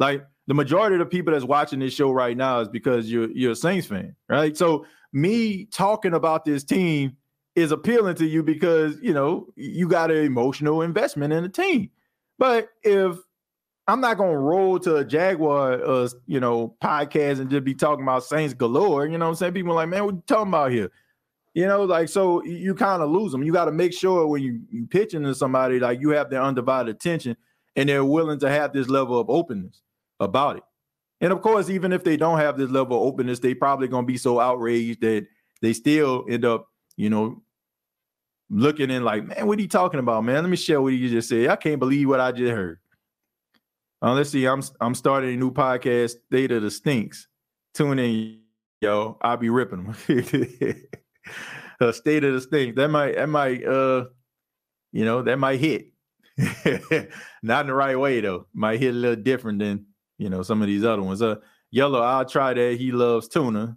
[SPEAKER 1] Like the majority of the people that's watching this show right now is because you're you're a Saints fan, right? So me talking about this team is appealing to you because you know you got an emotional investment in the team. But if I'm not gonna roll to a Jaguar, uh, you know, podcast and just be talking about Saints galore. You know what I'm saying? People like, man, what you talking about here? You know, like so you kind of lose them. You got to make sure when you you pitching to somebody like you have their undivided attention and they're willing to have this level of openness about it. And of course, even if they don't have this level of openness, they probably gonna be so outraged that they still end up, you know, looking in like, man, what are you talking about, man? Let me share what you just said. I can't believe what I just heard. Uh, let's see. I'm I'm starting a new podcast, State of the Stinks. Tune in, yo. I'll be ripping them. uh, state of the Stinks. That might that might uh you know that might hit. Not in the right way though. Might hit a little different than you know some of these other ones. Uh yellow, I'll try that. He loves tuna.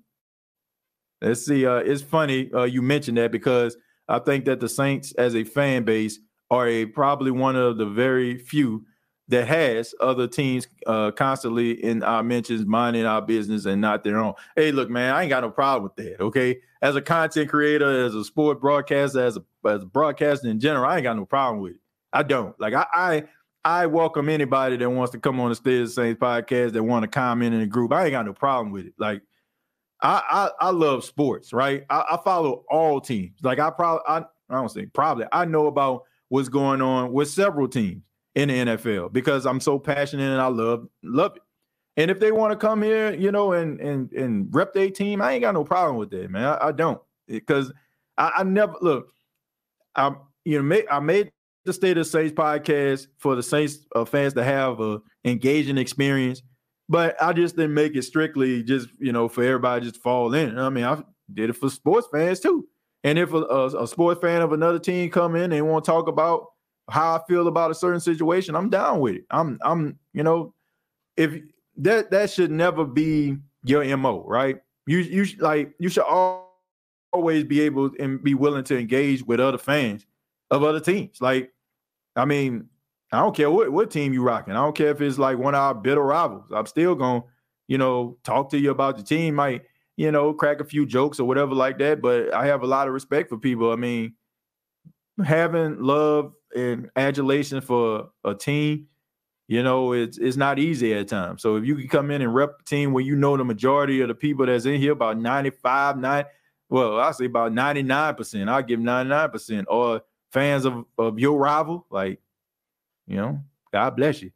[SPEAKER 1] Let's see. Uh it's funny uh you mentioned that because I think that the Saints as a fan base are a probably one of the very few that has other teams uh, constantly in our mentions, minding our business and not their own. Hey, look, man, I ain't got no problem with that. Okay, as a content creator, as a sport broadcaster, as a as a broadcaster in general, I ain't got no problem with it. I don't like. I I, I welcome anybody that wants to come on the State of Saints podcast that want to comment in the group. I ain't got no problem with it. Like. I, I, I love sports, right? I, I follow all teams. Like I probably I, I don't say probably I know about what's going on with several teams in the NFL because I'm so passionate and I love love it. And if they want to come here, you know, and and and rep their team, I ain't got no problem with that, man. I, I don't because I, I, never look. I you know I made the State of Saints podcast for the Saints uh, fans to have a engaging experience, but I just didn't make it strictly just you know for everybody just fall in. I mean, I did it for sports fans too. And if a, a, a sports fan of another team come in and want to talk about how I feel about a certain situation, I'm down with it. I'm I'm you know, if that that should never be your mo, right? You you like you should always be able and be willing to engage with other fans of other teams. Like, I mean, I don't care what, what team you rocking. I don't care if it's like one of our bitter rivals. I'm still gonna, you know, talk to you about the team. Might, you know, crack a few jokes or whatever like that. But I have a lot of respect for people. I mean, having love and adulation for a team, you know, it's it's not easy at times. So if you can come in and rep a team where you know the majority of the people that's in here, about 95, 9, well, I say about 99%, I'll give 99%, or fans of, of your rival, like you know, God bless you.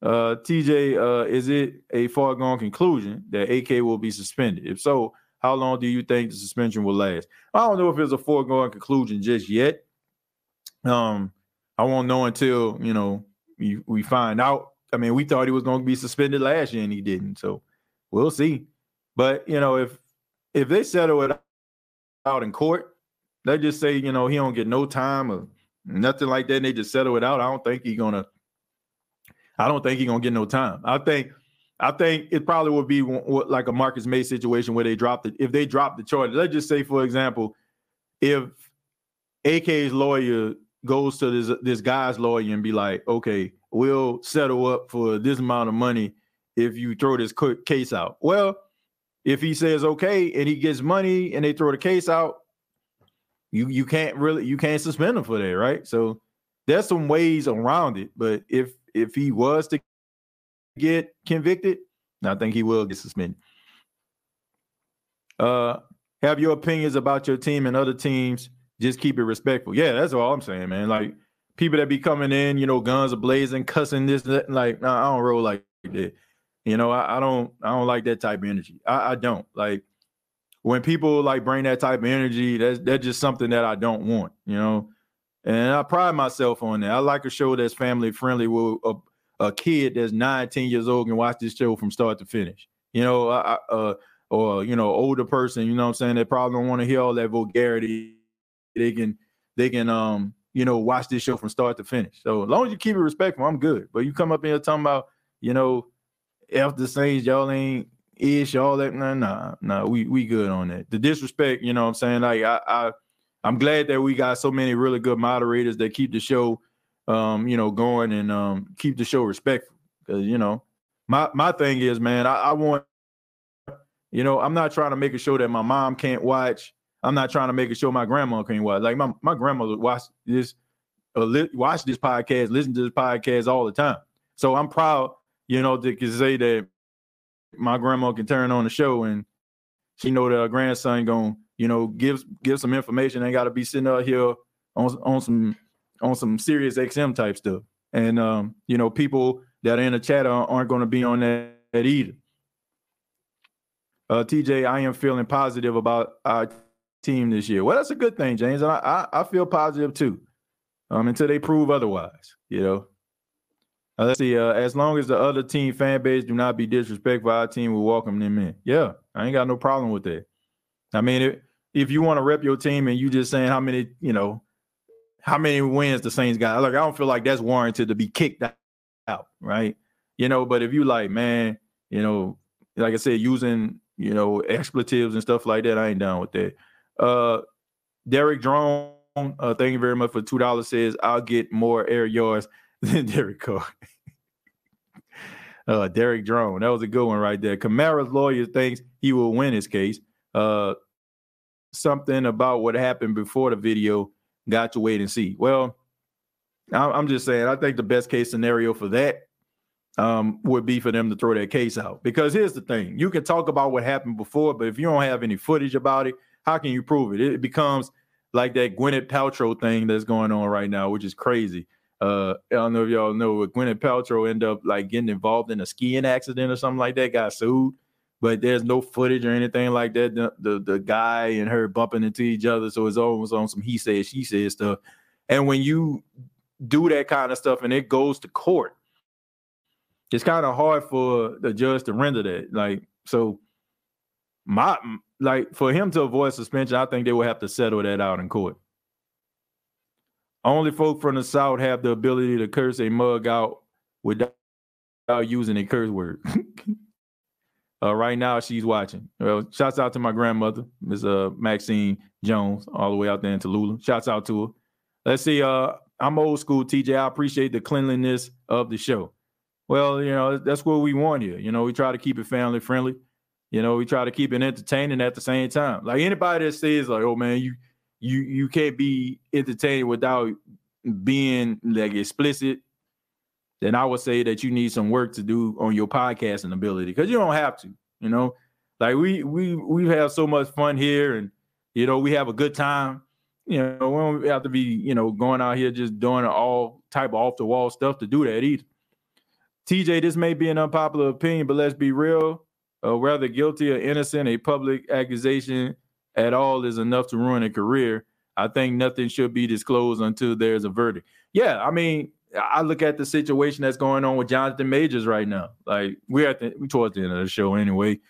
[SPEAKER 1] Uh, TJ, uh, is it a foregone conclusion that AK will be suspended? If so, how long do you think the suspension will last? I don't know if it's a foregone conclusion just yet. Um, I won't know until you know we, we find out. I mean, we thought he was going to be suspended last year and he didn't, so we'll see. But you know, if if they settle it out in court, they just say you know he don't get no time or Nothing like that. And they just settle it out. I don't think he's gonna. I don't think he's gonna get no time. I think. I think it probably would be like a Marcus Maye situation where they dropped it. If they drop the charge, let's just say, for example, if AK's lawyer goes to this this guy's lawyer and be like, okay, we'll settle up for this amount of money if you throw this case out. Well, if he says okay and he gets money and they throw the case out, you you can't really you can't suspend him for that, right? So there's some ways around it. But if if he was to get convicted, I think he will get suspended. Uh, have your opinions about your team and other teams. Just keep it respectful. Yeah, that's all I'm saying, man. Like people that be coming in, you know, guns blazing, cussing this, that, like, nah, I don't roll like that. You know, I, I, don't, I don't like that type of energy. I, I don't like when people like bring that type of energy, that's that's just something that I don't want, you know. And I pride myself on that. I like a show that's family friendly with a, a kid that's 19 years old can watch this show from start to finish. You know, I, uh, or you know, older person, you know what I'm saying, they probably don't want to hear all that vulgarity. They can they can um, you know, watch this show from start to finish. So as long as you keep it respectful, I'm good. But you come up here talking about, you know, after the Saints, y'all ain't ish, all that. Nah, nah, nah. We we good on that. The disrespect, you know what I'm saying? Like I, I I'm glad that we got so many really good moderators that keep the show um, you know, going and um keep the show respectful. Cause you know, my my thing is, man, I, I want you know, I'm not trying to make a show that my mom can't watch. I'm not trying to make a show my grandma can't watch. Like my, my grandmother watch this, uh, watch this podcast, listen to this podcast all the time. So I'm proud, you know, to say that my grandma can turn on the show and she know that her grandson going you know give give some information. Ain't got to be sitting out here on on some on some Sirius XM type stuff. And um, you know, people that are in the chat aren't going to be on that, that either. Uh, TJ, I am feeling positive about our team this year. Well, that's a good thing, James, and I I, I feel positive too. Um, until they prove otherwise, you know. Uh, let's see. Uh, as long as the other team fan base do not be disrespectful, our team will welcome them in. Yeah, I ain't got no problem with that. I mean, if, if you want to rep your team and you just saying how many, you know, how many wins the Saints got, like I don't feel like that's warranted to be kicked out, right? You know, but if you like, man, you know, like I said, using you know expletives and stuff like that, I ain't down with that. Uh, Derek Drone, uh, thank you very much for two dollars. Says I'll get more air yards Derek Carr. uh, Derek Drone. That was a good one right there. Kamara's lawyer thinks he will win his case. Uh, something about what happened before the video got to wait and see. Well, I'm just saying, I think the best case scenario for that um, would be for them to throw that case out. Because here's the thing you can talk about what happened before, but if you don't have any footage about it, how can you prove it? It becomes like that Gwyneth Paltrow thing that's going on right now, which is crazy. Uh, I don't know if y'all know, but Gwyneth Paltrow ended up like getting involved in a skiing accident or something like that, got sued, but there's no footage or anything like that. The, the, the guy and her bumping into each other, so it's almost on some he said she said stuff. And when you do that kind of stuff and it goes to court, it's kind of hard for the judge to render that. Like so, my like for him to avoid suspension, I think they will have to settle that out in court. Only folk from the South have the ability to curse a mug out without using a curse word. uh, right now, she's watching. Well, shouts out to my grandmother, Miss uh, Maxine Jones, all the way out there in Tallulah. Shouts out to her. Let's see. Uh, I'm old school, TJ. I appreciate the cleanliness of the show. Well, you know, that's what we want here. You know, we try to keep it family friendly. You know, we try to keep it entertaining at the same time. Like anybody that says, like, oh man, you you you can't be entertained without being like explicit, then I would say that you need some work to do on your podcasting ability because you don't have to, you know. Like we we we have so much fun here and you know, we have a good time. You know, we don't have to be, you know, going out here just doing all type of off the wall stuff to do that either. TJ, this may be an unpopular opinion, but let's be real. Uh, whether guilty or innocent, a public accusation at all is enough to ruin a career. I think nothing should be disclosed until there's a verdict. Yeah, I mean, I look at the situation that's going on with Jonathan Majors right now. Like we're at the we towards the end of the show anyway.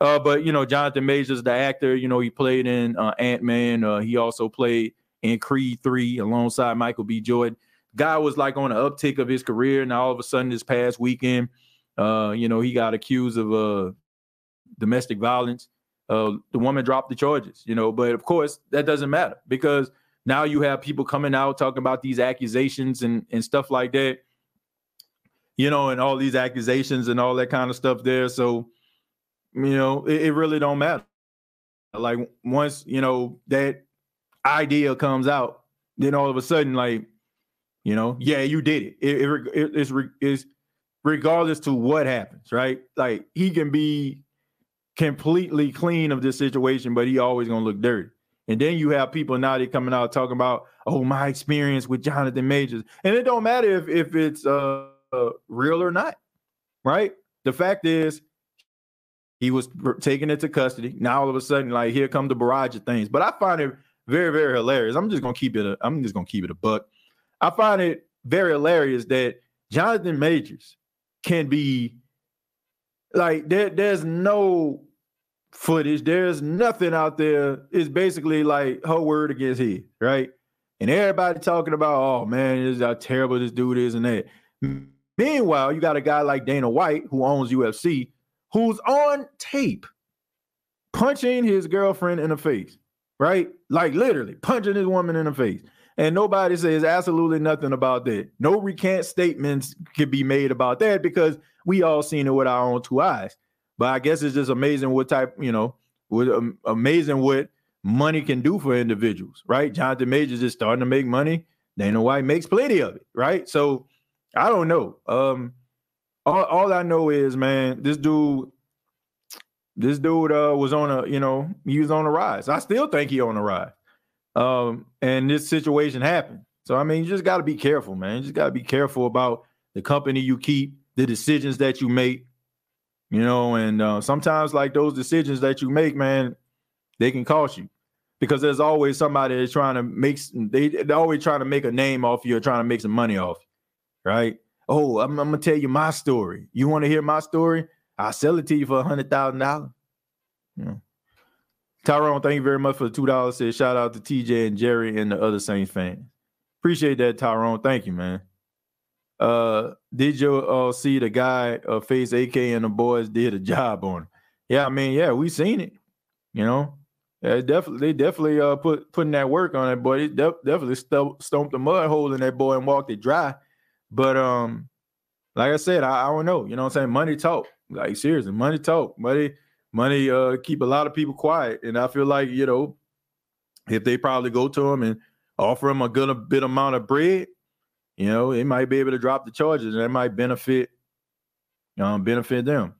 [SPEAKER 1] Uh, but you know, Jonathan Majors, the actor, you know, he played in uh, Ant Man. Uh, he also played in Creed Three alongside Michael B. Jordan. Guy was like on the uptick of his career, and all of a sudden, this past weekend, uh, you know, he got accused of uh, domestic violence uh, the woman dropped the charges, you know. But of course, that doesn't matter because now you have people coming out talking about these accusations and and stuff like that, you know, and all these accusations and all that kind of stuff there. So, you know, it, it really don't matter. Like once you know that idea comes out, then all of a sudden, like, you know, yeah, you did it. it, it it's, it's regardless to what happens, right? Like he can be completely clean of this situation, but he always gonna look dirty. And then you have people now they coming out talking about, oh, my experience with Jonathan Majors, and it don't matter if if it's uh, real or not, right? The fact is, he was taken into custody. Now all of a sudden, like here come the barrage of things. But I find it very, very hilarious. I'm just gonna keep it. A, I'm just gonna keep it a buck. I find it very hilarious that Jonathan Majors can be like there. There's no footage. There's nothing out there. It's basically like her word against his, right? And everybody talking about, oh man, this is how terrible this dude is and that. Meanwhile, you got a guy like Dana White who owns UFC, who's on tape punching his girlfriend in the face, right? Like literally punching his woman in the face. And nobody says absolutely nothing about that. No recant statements could be made about that because we all seen it with our own two eyes. But I guess it's just amazing what type, you know, what um, amazing what money can do for individuals, right? Jonathan Majors is starting to make money. Dana White makes plenty of it, right? So I don't know. Um, all, all I know is, man, this dude, this dude uh, was on a, you know, he was on a rise. I still think he on a rise. Um, and this situation happened. So I mean, you just got to be careful, man. You just got to be careful about the company you keep, the decisions that you make, you know, and uh, sometimes like those decisions that you make, man, they can cost you because there's always somebody that's trying to make they they're always trying to make a name off you or trying to make some money off, you, right? Oh, I'm, I'm gonna tell you my story. You want to hear my story? I'll sell it to you for a hundred thousand dollars. Tyrone, thank you very much for the two dollars. Said shout out to TJ and Jerry and the other Saints fans. Appreciate that, Tyrone. Thank you, man. Uh, did you uh, see the guy uh, face AK and the boys did a job on him? Yeah, I mean, yeah, we seen it. You know, yeah, definitely, they definitely uh put putting that work on that boy. They de- definitely st- stomped the mud hole in that boy and walked it dry. But um, like I said, I, I don't know. You know what I'm saying? Money talk. Like seriously, money talk. Money, money uh keep a lot of people quiet. And I feel like, you know, if they probably go to him and offer him a good a bit amount of bread, you know, they might be able to drop the charges and that might benefit um, benefit them.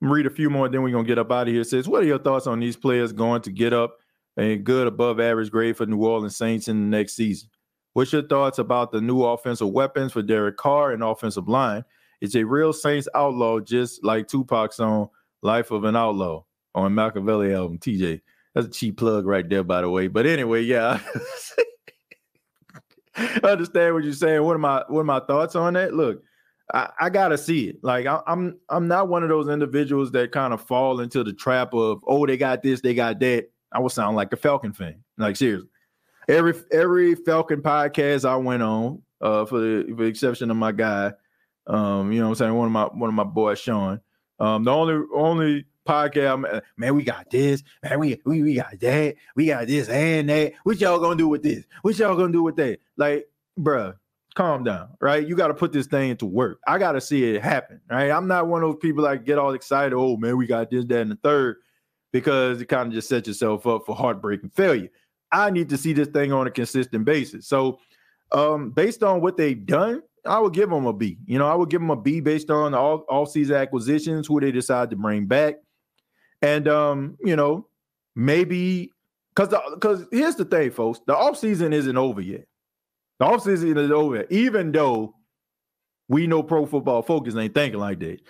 [SPEAKER 1] Read a few more, then we're gonna get up out of here. It says, what are your thoughts on these players going to get up a good above average grade for New Orleans Saints in the next season? What's your thoughts about the new offensive weapons for Derek Carr and offensive line? It's a real Saints outlaw, just like Tupac's song "Life of an Outlaw" on Makaveli album. TJ, that's a cheap plug right there, by the way. But anyway, yeah. understand what you're saying. What are my what are my thoughts on that? Look, I, I gotta see it. Like I, I'm I'm not one of those individuals that kind of fall into the trap of oh they got this, they got that. I would sound like a Falcon fan. Like seriously. every every Falcon podcast I went on, uh, for the, for the exception of my guy, um, you know, what I'm saying one of my one of my boys, Sean. Um, the only only podcast, man, we got this, man, we, we we got that, we got this and that. What y'all gonna do with this? What y'all gonna do with that? Like, bruh, calm down, right? You got to put this thing into work. I got to see it happen, right? I'm not one of those people that get all excited. Oh man, we got this, that, and the third, because it kind of just sets yourself up for heartbreak and failure. I need to see this thing on a consistent basis. So, um, based on what they've done, I would give them a B. You know, I would give them a B based on all off-season acquisitions, who they decide to bring back, and um, you know, maybe because because here's the thing, folks, the offseason isn't over yet. The offseason is over, even though we know pro football focus ain't thinking like that.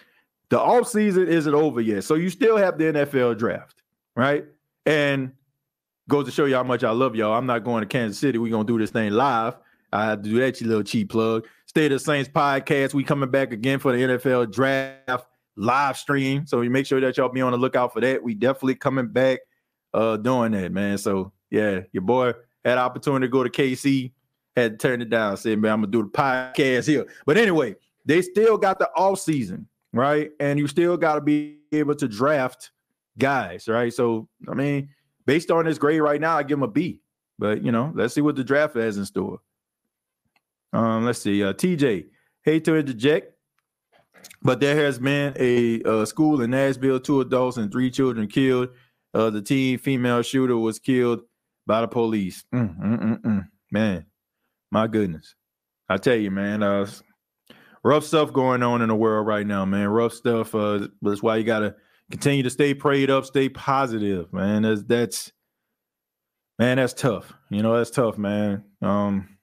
[SPEAKER 1] The offseason isn't over yet. So you still have the NFL draft, right? And goes to show you how much I love y'all. I'm not going to Kansas City. We're gonna do this thing live. I have to do that, you little cheap plug. State of the Saints podcast. We coming back again for the NFL draft live stream. So you make sure that y'all be on the lookout for that. We definitely coming back uh doing that, man. So yeah, your boy had opportunity to go to KC had to turn it down. Said, man, I'm gonna do the podcast here. But anyway, they still got the off season, right? And you still got to be able to draft guys, right? So, I mean, based on this grade right now, I give him a B. But you know, let's see what the draft has in store. Um, let's see. Uh, TJ, hate to interject, but there has been a, school in Nashville, two adults and three children killed. Uh, the teen female shooter was killed by the police. Mm, mm, mm, mm. Man, my goodness. I tell you, man, uh, rough stuff going on in the world right now, man. Rough stuff. Uh, that's why you gotta continue to stay prayed up, stay positive, man. That's that's man, that's tough. You know, that's tough, man. Um,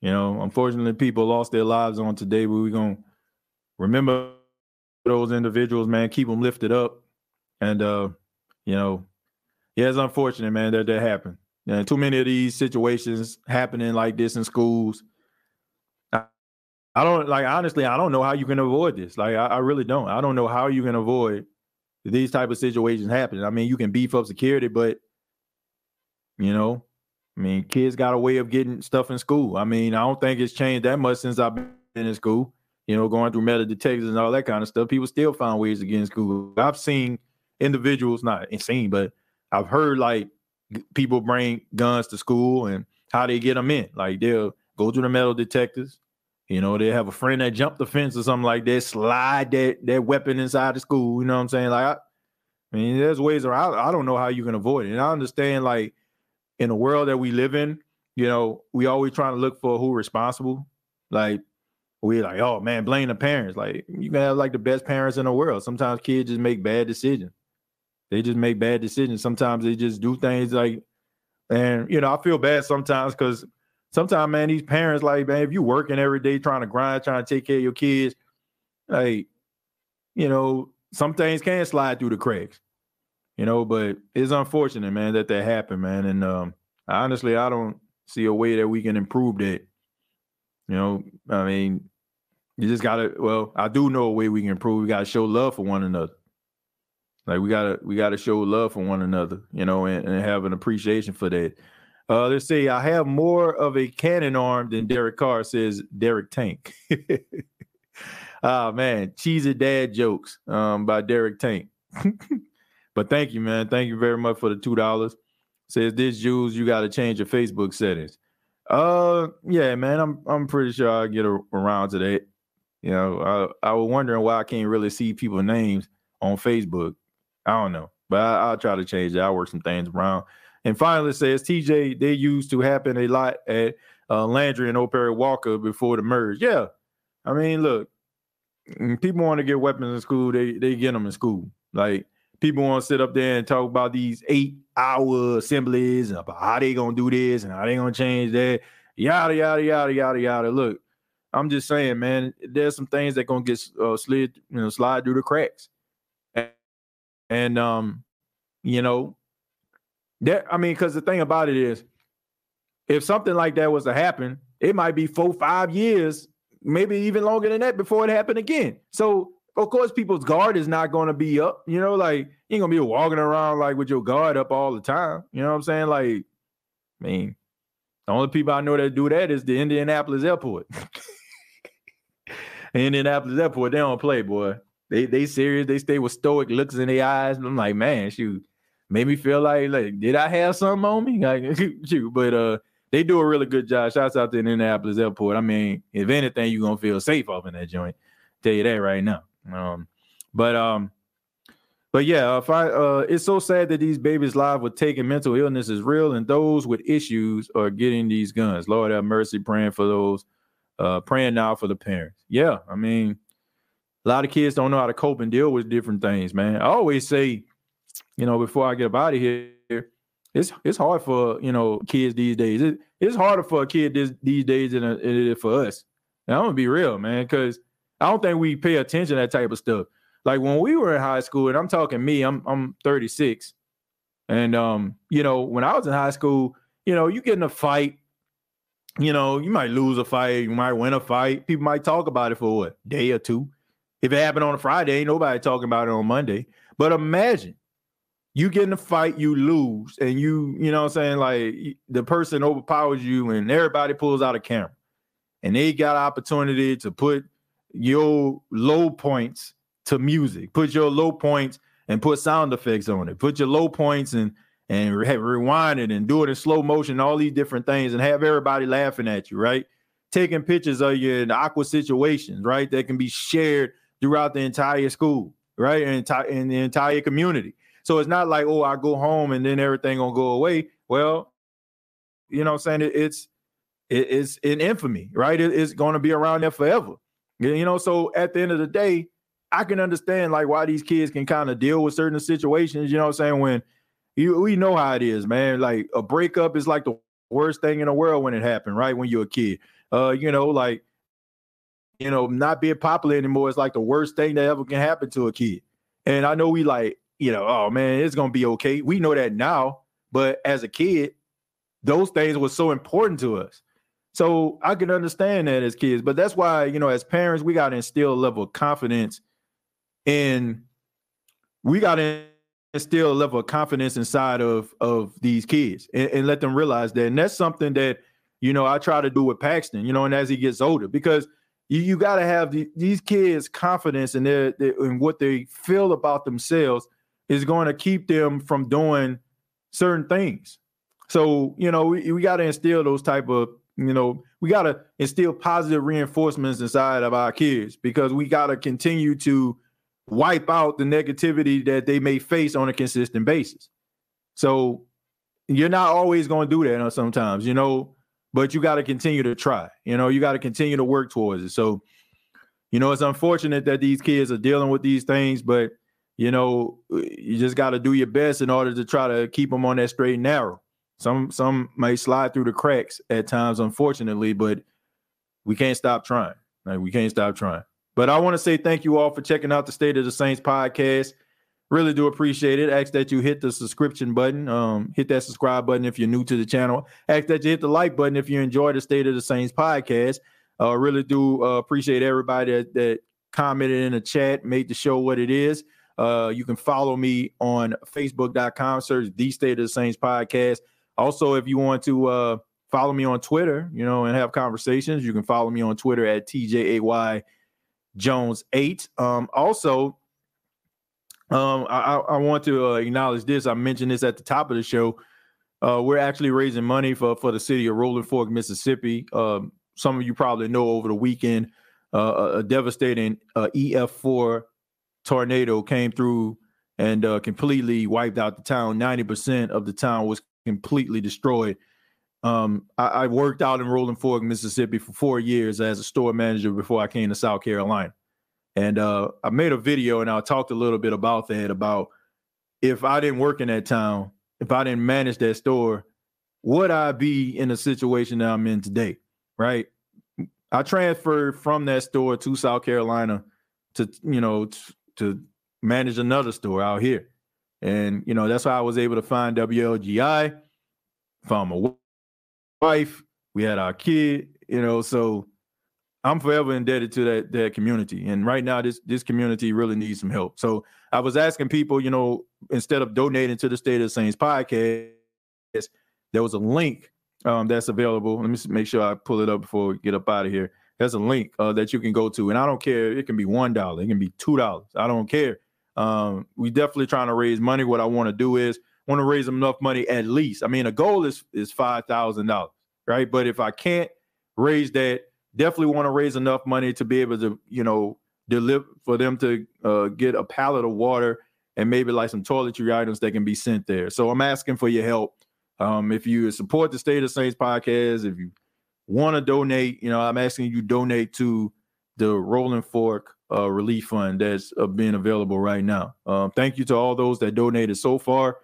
[SPEAKER 1] you know, unfortunately, people lost their lives on today, but we're gonna remember those individuals, man. Keep them lifted up, and uh, you know, yeah, it's unfortunate, man, that that happened. And too many of these situations happening like this in schools. I, don't like honestly, I don't know how you can avoid this. Like I, I really don't. I don't know how you can avoid these type of situations happening. I mean, you can beef up security, but you know, I mean, kids got a way of getting stuff in school. I mean, I don't think it's changed that much since I've been in school. You know, going through metal detectors and all that kind of stuff. People still find ways to get in school. I've seen individuals, not insane, but I've heard like people bring guns to school and how they get them in. Like they'll go through the metal detectors. You know, they have a friend that jumped the fence or something like that, slide that that weapon inside the school. You know what I'm saying? Like, I, I mean, there's ways around. I don't know how you can avoid it. And I understand, like, in the world that we live in, you know, we always trying to look for who responsible. Like, we like, oh man, blame the parents. Like, you can have like the best parents in the world. Sometimes kids just make bad decisions. They just make bad decisions. Sometimes they just do things like, and you know, I feel bad sometimes because sometimes, man, these parents, like, man, if you working every day trying to grind, trying to take care of your kids, like, you know, some things can slide through the cracks, you know, but it's unfortunate, man, that that happened, man. And um, honestly, I don't see a way that we can improve that. You know, I mean, you just gotta. Well, I do know a way we can improve. We gotta show love for one another. Like we gotta we gotta show love for one another, you know, and, and have an appreciation for that. Uh, let's see. I have more of a cannon arm than Derek Carr, says Derek Tank. ah man, cheesy dad jokes um, by Derek Tank. but thank you, man. Thank you very much for the two dollars. Says this Jules, you got to change your Facebook settings. Uh, yeah, man. I'm I'm pretty sure I'll get a, around to that. You know, I I was wondering why I can't really see people's names on Facebook. I don't know, but I, will try to change that. I'll work some things around. And finally, says TJ, they used to happen a lot at uh, Landry and O. Perry Walker before the merge. Yeah, I mean, look, mm, people want to get weapons in school. They they get them in school. Like people want to sit up there and talk about these eight hour assemblies and about how they gonna do this and how they gonna change that. Yada yada yada yada yada. Look, I'm just saying, man. There's some things that gonna get uh, slid, you know, slide through the cracks. And um, you know, that I mean, because the thing about it is, if something like that was to happen, it might be four, five years, maybe even longer than that before it happened again. So of course, people's guard is not going to be up. You know, like you ain't gonna be walking around like with your guard up all the time. You know what I'm saying? Like, I mean, The only people I know that do that is the Indianapolis airport. Indianapolis airport, they don't play, boy. They they serious. They stay with stoic looks in their eyes. I'm like, man, shoot, made me feel like like did I have something on me? Like shoot, but uh, they do a really good job. Shouts out to Indianapolis airport. I mean, if anything, you're gonna feel safe off in that joint. Tell you that right now. Um, but um, but yeah, if I uh, it's so sad that these babies' lives with taking mental illness is real, and those with issues are getting these guns. Lord have mercy, praying for those, uh, praying now for the parents. Yeah, I mean, a lot of kids don't know how to cope and deal with different things, man. I always say, you know, before I get up out of here, it's it's hard for you know kids these days. It, it's harder for a kid this, these days than it is for us. Now, I'm gonna be real, man, because I don't think we pay attention to that type of stuff. Like when we were in high school, and I'm talking me, I'm I'm 36, and um, you know, when I was in high school, you know, you get in a fight, you know, you might lose a fight, you might win a fight. People might talk about it for what day or two. If it happened on a Friday, ain't nobody talking about it on Monday. But imagine you get in a fight, you lose, and you, you know what I'm saying? Like the person overpowers you and everybody pulls out a camera. And they got opportunity to put your low points to music. Put your low points and put sound effects on it. Put your low points and and re- rewind it and do it in slow motion, all these different things, and have everybody laughing at you, right? Taking pictures of you in awkward situations, right? That can be shared throughout the entire school, right? And in the entire community. So it's not like, oh, I go home and then everything gonna go away. Well, you know what I'm saying? It, it's it, it's in infamy, right? It, it's gonna be around there forever. You know, so at the end of the day, I can understand like why these kids can kind of deal with certain situations, you know what I'm saying? When you we know how it is, man. Like a breakup is like the worst thing in the world when it happened, right? When you're a kid. Uh, you know, like you know, not being popular anymore is like the worst thing that ever can happen to a kid. And I know we like you know, oh man, it's gonna be okay. We know that now, but as a kid, those things were so important to us. So I can understand that as kids, but that's why, you know, as parents, we got to instill a level of confidence in we got to instill a level of confidence inside of of these kids and, and let them realize that. And that's something that, you know, I try to do with Paxton, you know, and as he gets older, because you, you got to have the, these kids confidence in their, their in what they feel about themselves is going to keep them from doing certain things. So, you know, we, we got to instill those type of, you know, we got to instill positive reinforcements inside of our kids because we got to continue to wipe out the negativity that they may face on a consistent basis. So you're not always going to do that uh, sometimes, you know, but you got to continue to try. You know, you got to continue to work towards it. So, you know, it's unfortunate that these kids are dealing with these things, but – you know, uh, you just got to do your best in order to try to keep them on that straight and narrow. Some some may slide through the cracks at times, unfortunately, but we can't stop trying. Like we can't stop trying. But I want to say thank you all for checking out the State of the Saints podcast. Really do appreciate it. Ask that you hit the subscription button. Um, hit that subscribe button if you're new to the channel. Ask that you hit the like button if you enjoy the State of the Saints podcast. Uh, really do uh, appreciate everybody that, that commented in the chat, made the show what it is. Uh, you can follow me on facebook.com, search the State of the Saints podcast. Also, if you want to uh, follow me on Twitter, you know, and have conversations, you can follow me on Twitter at TJAY Jones 8. Um, also, um, I, I, want to uh, acknowledge this. I mentioned this at the top of the show. Uh, we're actually raising money for, for the city of Rolling Fork, Mississippi. Um, some of you probably know over the weekend, uh, a devastating uh, EF4 tornado came through and uh, completely wiped out the town. 90% of the town was completely destroyed. Um, I, I, worked out in Rolling Fork, Mississippi for four years as a store manager before I came to South Carolina. And uh, I made a video and I talked a little bit about that about if I didn't work in that town, if I didn't manage that store, would I be in the situation that I'm in today? Right. I transferred from that store to South Carolina to, you know, to manage another store out here. And, you know, that's why I was able to find WLGI, found my wife, we had our kid, you know, so I'm forever indebted to that that community. And right now, this this community really needs some help. So I was asking people, you know, instead of donating to the State of Saints podcast, there was a link um, that's available. Let me make sure I pull it up before we get up out of here. There's a link uh, that you can go to, and I don't care. It can be one dollar, it can be two dollars. I don't care. Um, we definitely trying to raise money. What I want to do is want to raise enough money at least. I mean, a goal is is five thousand dollars, right? But if I can't raise that, definitely want to raise enough money to be able to, you know, deliver for them to uh, get a pallet of water and maybe like some toiletry items that can be sent there. So I'm asking for your help. Um, if you support the State of Saints podcast, if you want to donate, you know, I'm asking you donate to the Rolling Fork uh, Relief Fund that's uh, being available right now. Um, thank you to all those that donated so far.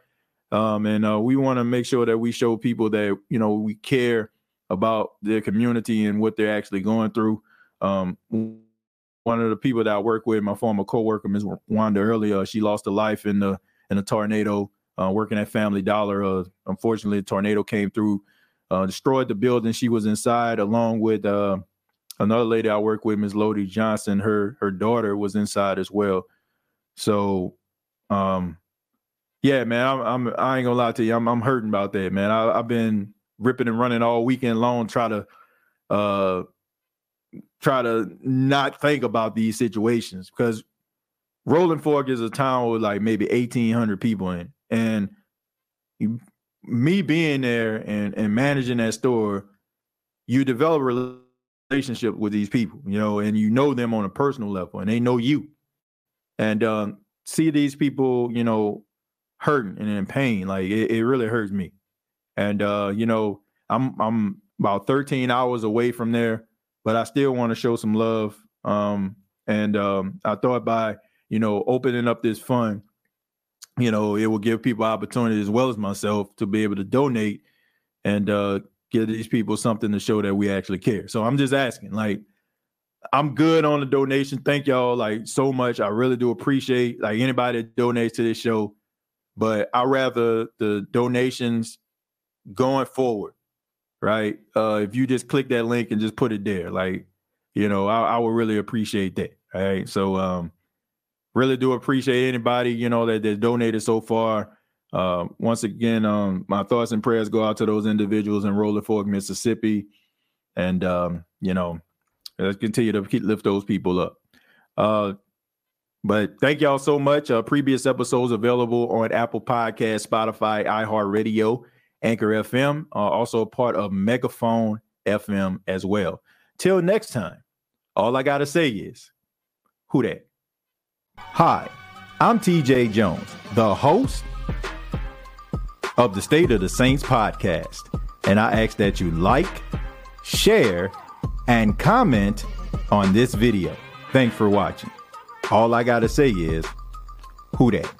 [SPEAKER 1] Um, and uh, we want to make sure that we show people that, you know, we care about their community and what they're actually going through. Um, one of the people that I work with, my former coworker, Ms. Wanda earlier, she lost a life in the in a tornado uh, working at Family Dollar. Uh, unfortunately, a tornado came through, uh, destroyed the building she was inside, along with uh, another lady I work with, Ms. Lodi Johnson. Her her daughter was inside as well. So, um, yeah, man, I'm, I'm I ain't gonna lie to you, I'm I'm hurting about that, man. I, I've been ripping and running all weekend long, try to uh try to not think about these situations because Rolling Fork is a town with like maybe 1,800 people in, and me being there and and managing that store, you develop a relationship with these people, you know, and you know them on a personal level, and they know you, and um, see these people, you know, hurting and in pain, like it, it really hurts me, and uh, you know, I'm I'm about 13 hours away from there but I still want to show some love. Um, and um, I thought by you know opening up this fund, you know, it will give people opportunity as well as myself to be able to donate and uh, give these people something to show that we actually care. So I'm just asking, like, I'm good on the donation. Thank y'all like so much. I really do appreciate like anybody that donates to this show. But I rather the donations going forward right? Uh, if you just click that link and just put it there, like, you know, I, I would really appreciate that. All right. So um really do appreciate anybody, you know, that, that donated so far. Uh, once again, um, my thoughts and prayers go out to those individuals in Rolling Fork, Mississippi. And um, you know, let's continue to keep lift those people up. Uh but thank y'all so much. Uh, previous episodes available on Apple Podcast, Spotify, iHeartRadio, Anchor FM, uh, also a part of Megaphone FM as well. Till next time, all I got to say is, who that? Hi, I'm TJ Jones, the host of the State of the Saints podcast, and I ask that you like, share, and comment on this video. Thanks for watching. All I got to say is, who that?